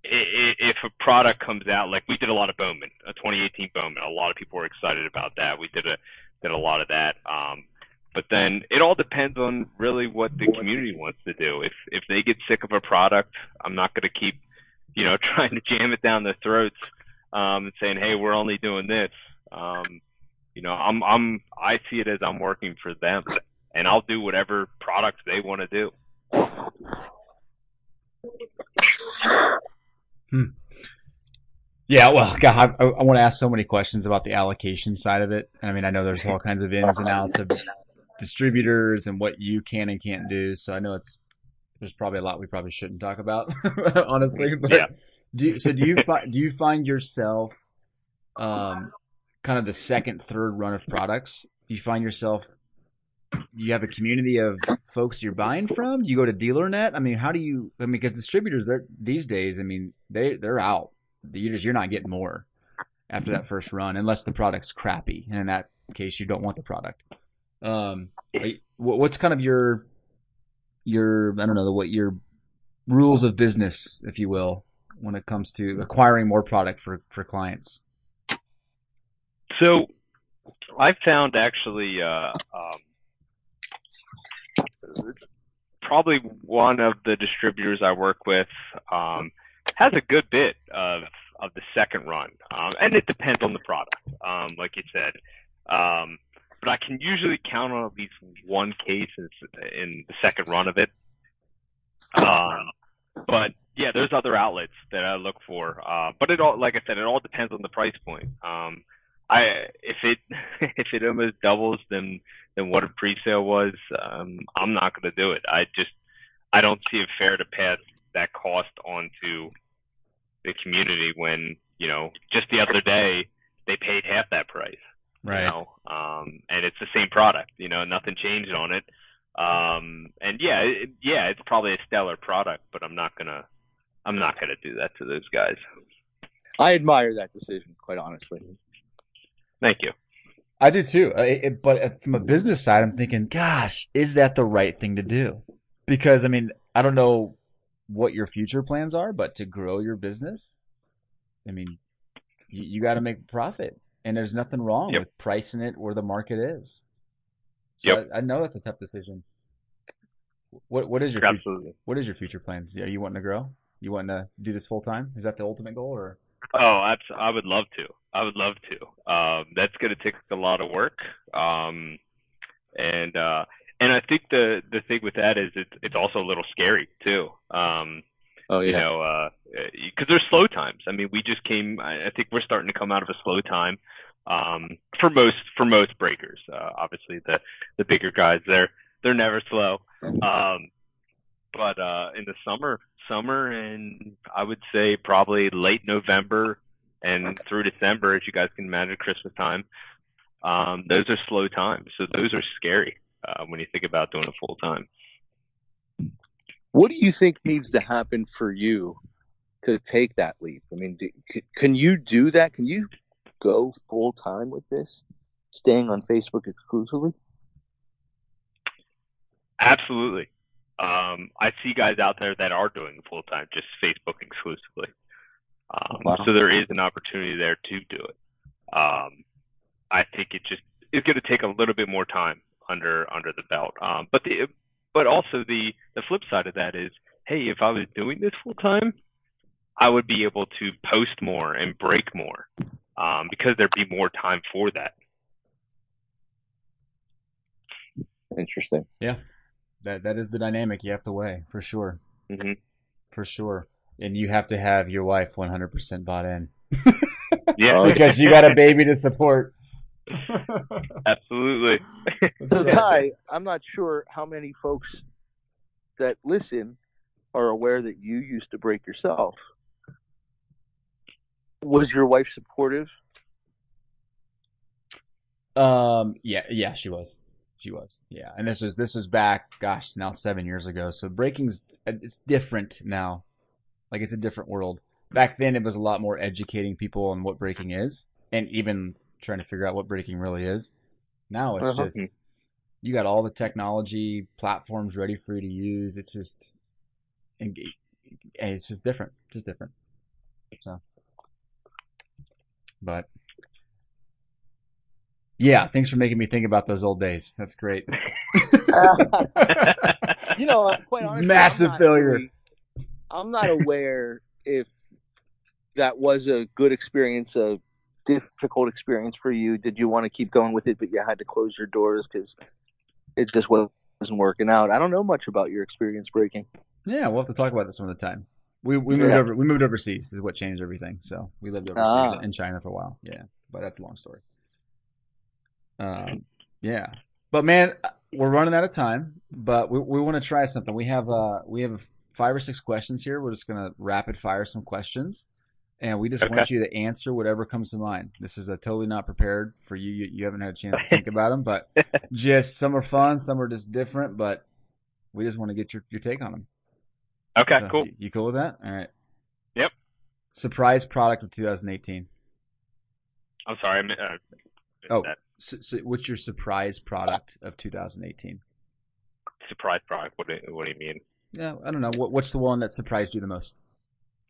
if a product comes out, like we did a lot of Bowman, a 2018 Bowman, a lot of people were excited about that. We did a did a lot of that. Um, but then it all depends on really what the community wants to do. If if they get sick of a product, I'm not going to keep, you know, trying to jam it down their throats um, and saying, "Hey, we're only doing this." Um, you know, I'm I'm I see it as I'm working for them, and I'll do whatever products they want to do. Yeah, well, God, I, I want to ask so many questions about the allocation side of it. I mean, I know there's all kinds of ins and outs of distributors and what you can and can't do. So I know it's there's probably a lot we probably shouldn't talk about, honestly. But Yeah. do you, so do you find do you find yourself um kind of the second third run of products? Do you find yourself you have a community of folks you're buying from? Do you go to DealerNet? I mean, how do you? I mean, because distributors, they're these days. I mean, they they're out. You just you're not getting more after that first run, unless the product's crappy, and in that case, you don't want the product. Um, are you- wh- what's kind of your your I don't know what your rules of business, if you will, when it comes to acquiring more product for for clients? So I found actually uh, um, probably one of the distributors I work with um, has a good bit of of the second run, um, and it depends on the product, um, like you said. But I can usually count on at least one case in, in the second run of it. Um, but yeah, there's other outlets that I look for. Uh, but it all, like I said, it all depends on the price point. Um, I if it if it almost doubles than than what a pre-sale was, um, I'm not going to do it. I just I don't see it fair to pass that cost on to the community when you know just the other day they paid half that price. You know, um, and it's the same product. You know, nothing changed on it. Um, and yeah, it, yeah, it's probably a stellar product, but I'm not gonna I'm not gonna do that to those guys. I admire that decision, quite honestly. Thank you. I do too. It- it- but from a business side, I'm thinking, gosh, is that the right thing to do? Because I mean, I don't know what your future plans are, but to grow your business, I mean, you, you got to make a profit, and there's nothing wrong Yep. with pricing it where the market is. So Yep. I, I know that's a tough decision. What what is your future, Absolutely. what is your future plans? Are you wanting to grow? You wanting to do this full time? Is that the ultimate goal, or Oh, abs- I would love to. I would love to. Um, that's going to take a lot of work. Um, and uh, and I think the the thing with that is it's it's also a little scary too. Um, Oh you yeah, know, because there's slow times. I mean, we just came. I, I think we're starting to come out of a slow time um, for most for most breakers. Uh, obviously, the the bigger guys they're they're never slow. Um, but uh, in the summer, summer, and I would say probably late November and through December, as you guys can imagine, Christmas time. Um, those are slow times, so those are scary uh, when you think about doing it full time. What do you think needs to happen for you to take that leap? I mean, do, can you do that? Can you go full time with this, staying on Facebook exclusively? Absolutely. Um, I see guys out there that are doing full time, just Facebook exclusively. Um, Wow. So there is an opportunity there to do it. Um, I think it just it's going to take a little bit more time under under the belt. Um, but the but also the the flip side of that is, hey, if I was doing this full time, I would be able to post more and break more because there'd be more time for that. Interesting. Yeah, that that is the dynamic you have to weigh for sure, hmm for sure. And you have to have your wife 100% bought in Yeah, Oh, because you got a baby to support. absolutely. So Ty, I'm not sure how many folks that listen are aware that you used to break yourself. Was your wife supportive? Um. Yeah. Yeah. She was. She was. Yeah. And this was this was back. Gosh, now seven years ago. So breaking's it's different now. Like it's a different world. Back then, it was a lot more educating people on what breaking is, and even trying to figure out what breaking really is. Now it's Uh-huh. just you got all the technology platforms ready for you to use. It's just and it's just different. Just different. So, but yeah, thanks for making me think about those old days. That's great. you know, quite honestly, Massive I'm failure. really- I'm not aware if that was a good experience, a difficult experience for you. Did you want to keep going with it, but you had to close your doors because it just wasn't working out? I don't know much about your experience breaking. Yeah, we'll have to talk about this some other time. We we moved Yeah. over we moved overseas is what changed everything. So we lived overseas Ah. in China for a while. Yeah, but that's a long story. Um, yeah, but man, we're running out of time. But we we want to try something. We have uh we have five or six questions here. We're just gonna rapid fire some questions, and we just want you to answer whatever comes to mind. This is a totally not prepared for you. You, you haven't had a chance to think about them, but just some are fun, some are just different. But we just want to get your your take on them. Okay, So, cool. You, you cool with that? All right. Yep. Surprise product of 2018. I'm sorry. I mi- uh, Oh. So, so what's your surprise product of 2018? surprise product. What do, what do you mean? Yeah, I don't know. What, what's the one that surprised you the most?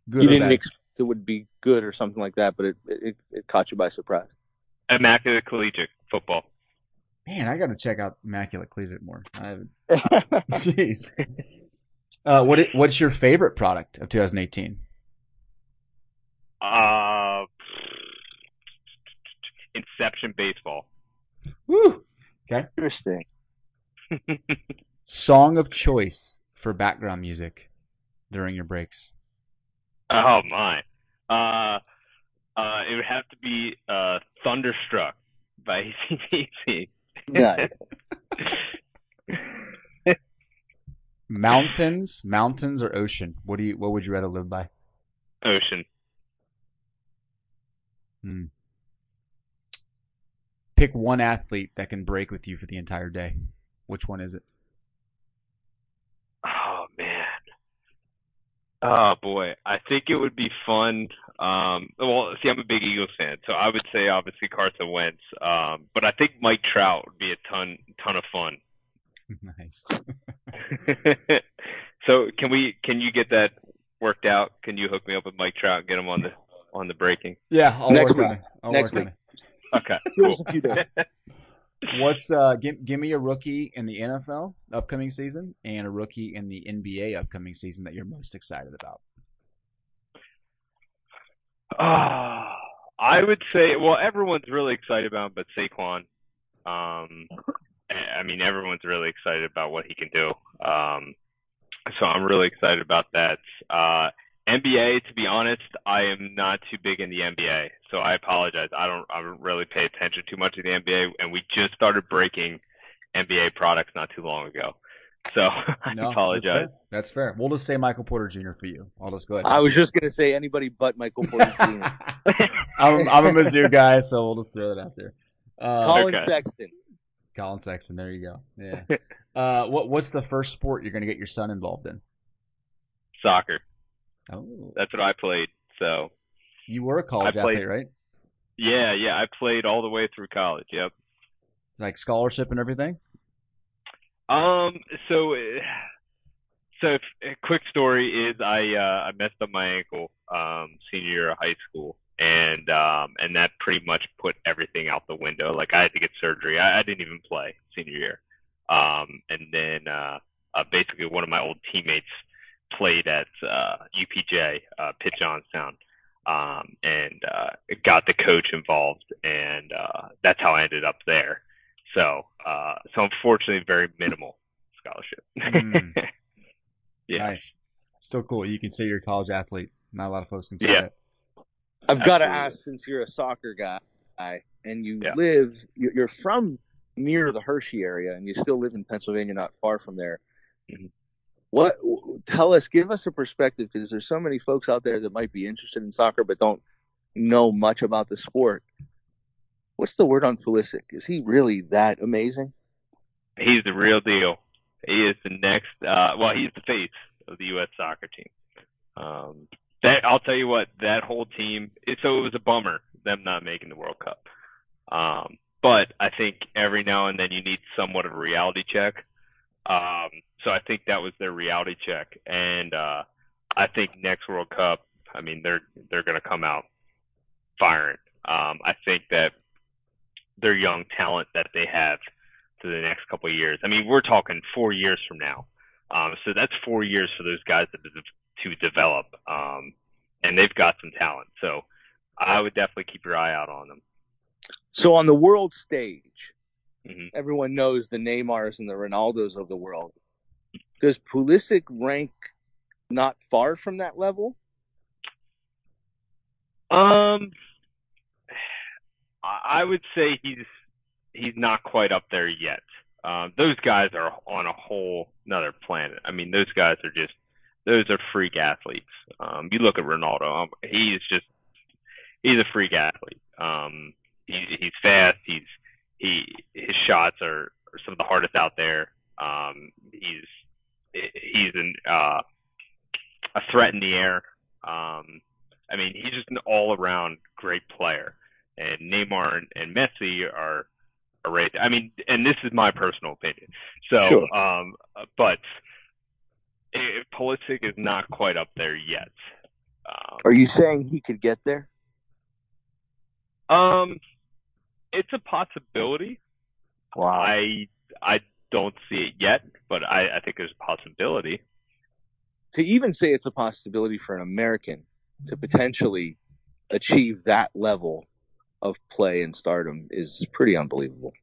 Good you or didn't expect it would be good or something like that, but it it, it caught you by surprise. Immaculate Collegiate Football. Man, I got to check out Immaculate Collegiate more. I haven't. Jeez. Uh, what i- what's your favorite product of 2018? Uh, Inception Baseball. Woo! Okay. Interesting. Song of choice for background music during your breaks. Oh my. Uh, uh, it would have to be uh, Thunderstruck by AC/DC. Nice. Mountains, mountains or ocean? What do you? What would you rather live by? Ocean. Pick one athlete that can break with you for the entire day. Which one is it? Oh man. Oh boy, I think it would be fun. Um, well, see, I'm a big Eagles fan, so I would say obviously Carson Wentz. Um, but I think Mike Trout would be a ton, ton of fun. nice. so can we? Can you get that worked out? Can you hook me up with Mike Trout and get him on the on the breaking? Yeah, I'll Next work on week. it. I'll Next work on week. Okay, cool. us a few days. it. What's uh? Give, give me a rookie in the NFL upcoming season and a rookie in the NBA upcoming season that you're most excited about. Ah, I would say, well, everyone's really excited about him, but Saquon. Um, I mean, everyone's really excited about what he can do. Um, so I'm really excited about that. Uh, NBA, to be honest, I am not too big in the NBA, so I apologize. I don't, I don't really pay attention too much to the NBA, and we just started breaking NBA products not too long ago. So I No, apologize. That's fair. That's fair. We'll just say Michael Porter Jr. for you. I'll just go ahead. I was just gonna say anybody but Michael Porter Jr. I'm, I'm a Mizzou guy, so we'll just throw that out there. Uh, Collin Okay. Sexton. Collin Sexton. There you go. Yeah. Uh, what What's the first sport you're going to get your son involved in? Soccer. Oh, That's what I played. So you were a college I played- athlete, right? Yeah, yeah. I played all the way through college. Yep. Like scholarship and everything. Um. So, so if, a quick story is I uh, I messed up my ankle um senior year of high school, and um and that pretty much put everything out the window. Like I had to get surgery. I, I didn't even play senior year. Um. And then uh, uh basically one of my old teammates played at uh UPJ, uh Pitt Johnstown. Um, and uh, got the coach involved, and uh, that's how I ended up there. So, uh, so unfortunately, very minimal scholarship. Mm. yeah. Nice. Still cool. You can say you're a college athlete. Not a lot of folks can say Yeah. that. I've got to ask, since you're a soccer guy and you Yeah. live, you- you're from near the Hershey area, and you still live in Pennsylvania, not far from there. Mhm. What? Tell us, give us a perspective, because there's so many folks out there that might be interested in soccer but don't know much about the sport. What's the word on Pulisic? Is he really that amazing? He's the real deal. He is the next. Uh, well, he's the face of the U.S. soccer team. Um, that I'll tell you what, that whole team. It, so it was a bummer them not making the World Cup. Um, but I think every now and then you need somewhat of a reality check. Um, so I think that was their reality check, and uh, I think next World Cup, I mean, they're they're going to come out firing. Um, I think that their young talent that they have to the next couple of years. I mean, we're talking four years from now. Um, so that's four years for those guys to, to develop. Um, and they've got some talent. So I would definitely keep your eye out on them. So on the world stage, Mhm. everyone knows the Neymars and the Ronaldos of the world. Does Pulisic rank not far from that level? Um, I I would say he's he's not quite up there yet. Um, those guys are on a whole another planet. I mean, those guys are just those are freak athletes. Um, you look at Ronaldo; um, he's just he's a freak athlete. Um, he, he's fast. He's he his shots are, are some of the hardest out there. Um, he's he's an uh, a threat in the air. Um, I mean, he's just an all-around great player. And Neymar and, and Messi are are right. I mean, and this is my personal opinion. So, Sure. um, but eh, Pulisic is not quite up there yet. Um, Are you saying he could get there? um, it's a possibility. Wow. I I don't see it yet, but I, I think there's a possibility. to even say it's a possibility for an American to potentially achieve that level of play and stardom is pretty unbelievable.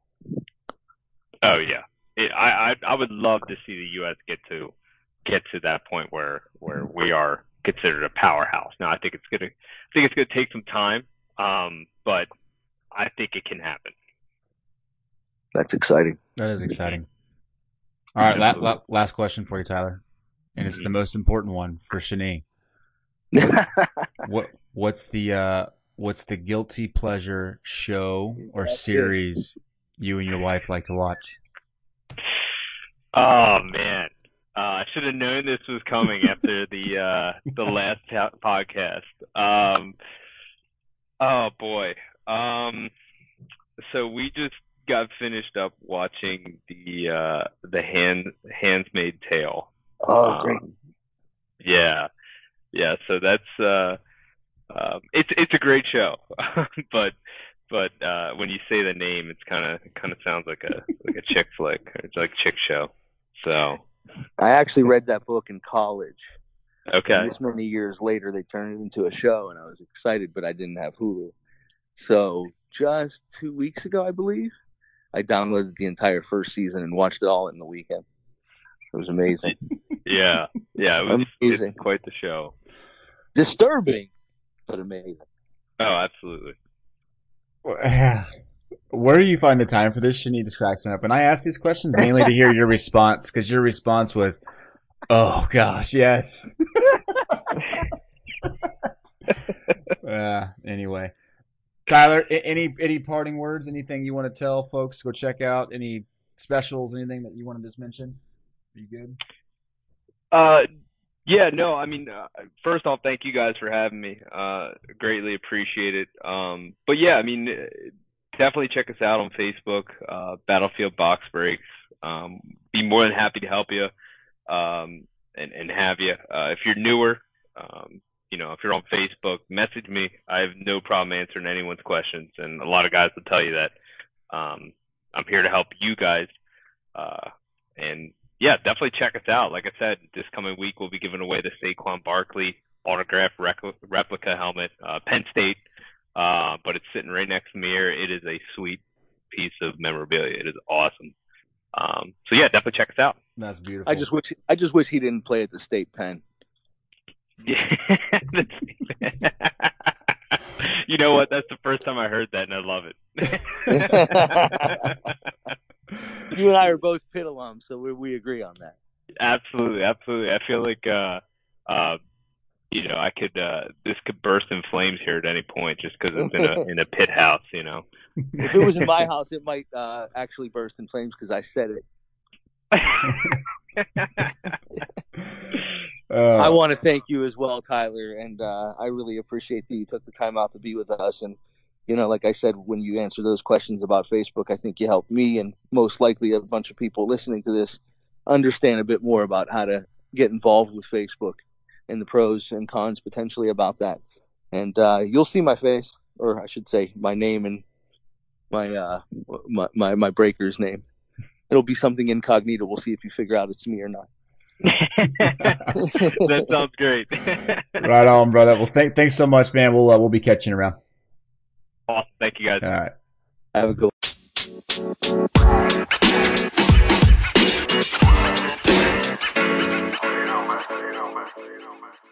Oh yeah, it, I, I I would love to see the U.S. get to get to that point where where we are considered a powerhouse. Now I think it's gonna I think it's gonna take some time, um, but I think it can happen. That's exciting. That is exciting. All right, la- la- last question for you, Tyler, and it's the Mhm. most important one for Shani. What what's the uh, what's the guilty pleasure show or That's it. series you and your wife like to watch? Oh man, uh, I should have known this was coming after the uh, the last podcast. Um, oh boy. Um, so we just got finished up watching the uh, the hand Handmaid's Tale. oh, great. Um, yeah, yeah. So that's uh, um, it's it's a great show, but but uh, when you say the name, it's kind of kind of sounds like a like a chick flick. It's like chick show. So I actually read that book in college. okay, And this many years later, they turned it into a show, and I was excited, but I didn't have Hulu. So just two weeks ago, I believe, I downloaded the entire first season and watched it all in the weekend. It was amazing. yeah, yeah. It was Amazing. It's quite the show. Disturbing, but amazing. Oh, absolutely. Where do you find the time for this? Shani just cracks me up. And I ask these questions mainly to hear your response because your response was, "Oh gosh, yes." uh, anyway, Tyler, any any parting words? Anything you want to tell folks? Go check out any specials? Anything that you want to just mention? Are you good? Uh, Yeah, no, I mean, uh, first off, thank you guys for having me. Uh, greatly appreciate it. Um, but yeah, I mean, uh, definitely check us out on Facebook, uh, Battlefield Box Breaks. Um, be more than happy to help you, um, and, and have you. Uh, if you're newer, um, you know, if you're on Facebook, message me. I have no problem answering anyone's questions, and a lot of guys will tell you that. Um, I'm here to help you guys. Uh, and yeah, definitely check us out. Like I said, this coming week we'll be giving away the Saquon Barkley autograph replica helmet, uh, Penn State. Uh, but it's sitting right next to me here. It is a sweet piece of memorabilia. It is awesome. Um, so yeah, definitely check us out. That's beautiful. I just wish I just wish he didn't play at the state pen. Yeah. you know what? That's the first time I heard that, and I love it. you and I are both Pitt alums, so we we agree on that. Absolutely, absolutely. I feel like uh, uh, you know, I could uh, this could burst in flames here at any point just because it's in a in a Pitt house, you know. If it was in my house, it might uh, actually burst in flames because I said it. uh, I want to thank you as well, Tyler, and uh, I really appreciate that you took the time out to be with us. And you know, like I said, when you answer those questions about Facebook, I think you helped me and most likely a bunch of people listening to this understand a bit more about how to get involved with Facebook and the pros and cons potentially about that. And uh, you'll see my face, or I should say, my name and my uh, my, my my breaker's name. It'll be something incognito. We'll see if you figure out it's me or not. that sounds great. right on, brother. Well, th- thanks so much, man. We'll uh, we'll be catching around. Awesome. Thank you, guys. All right. Have a good. Não, não, não.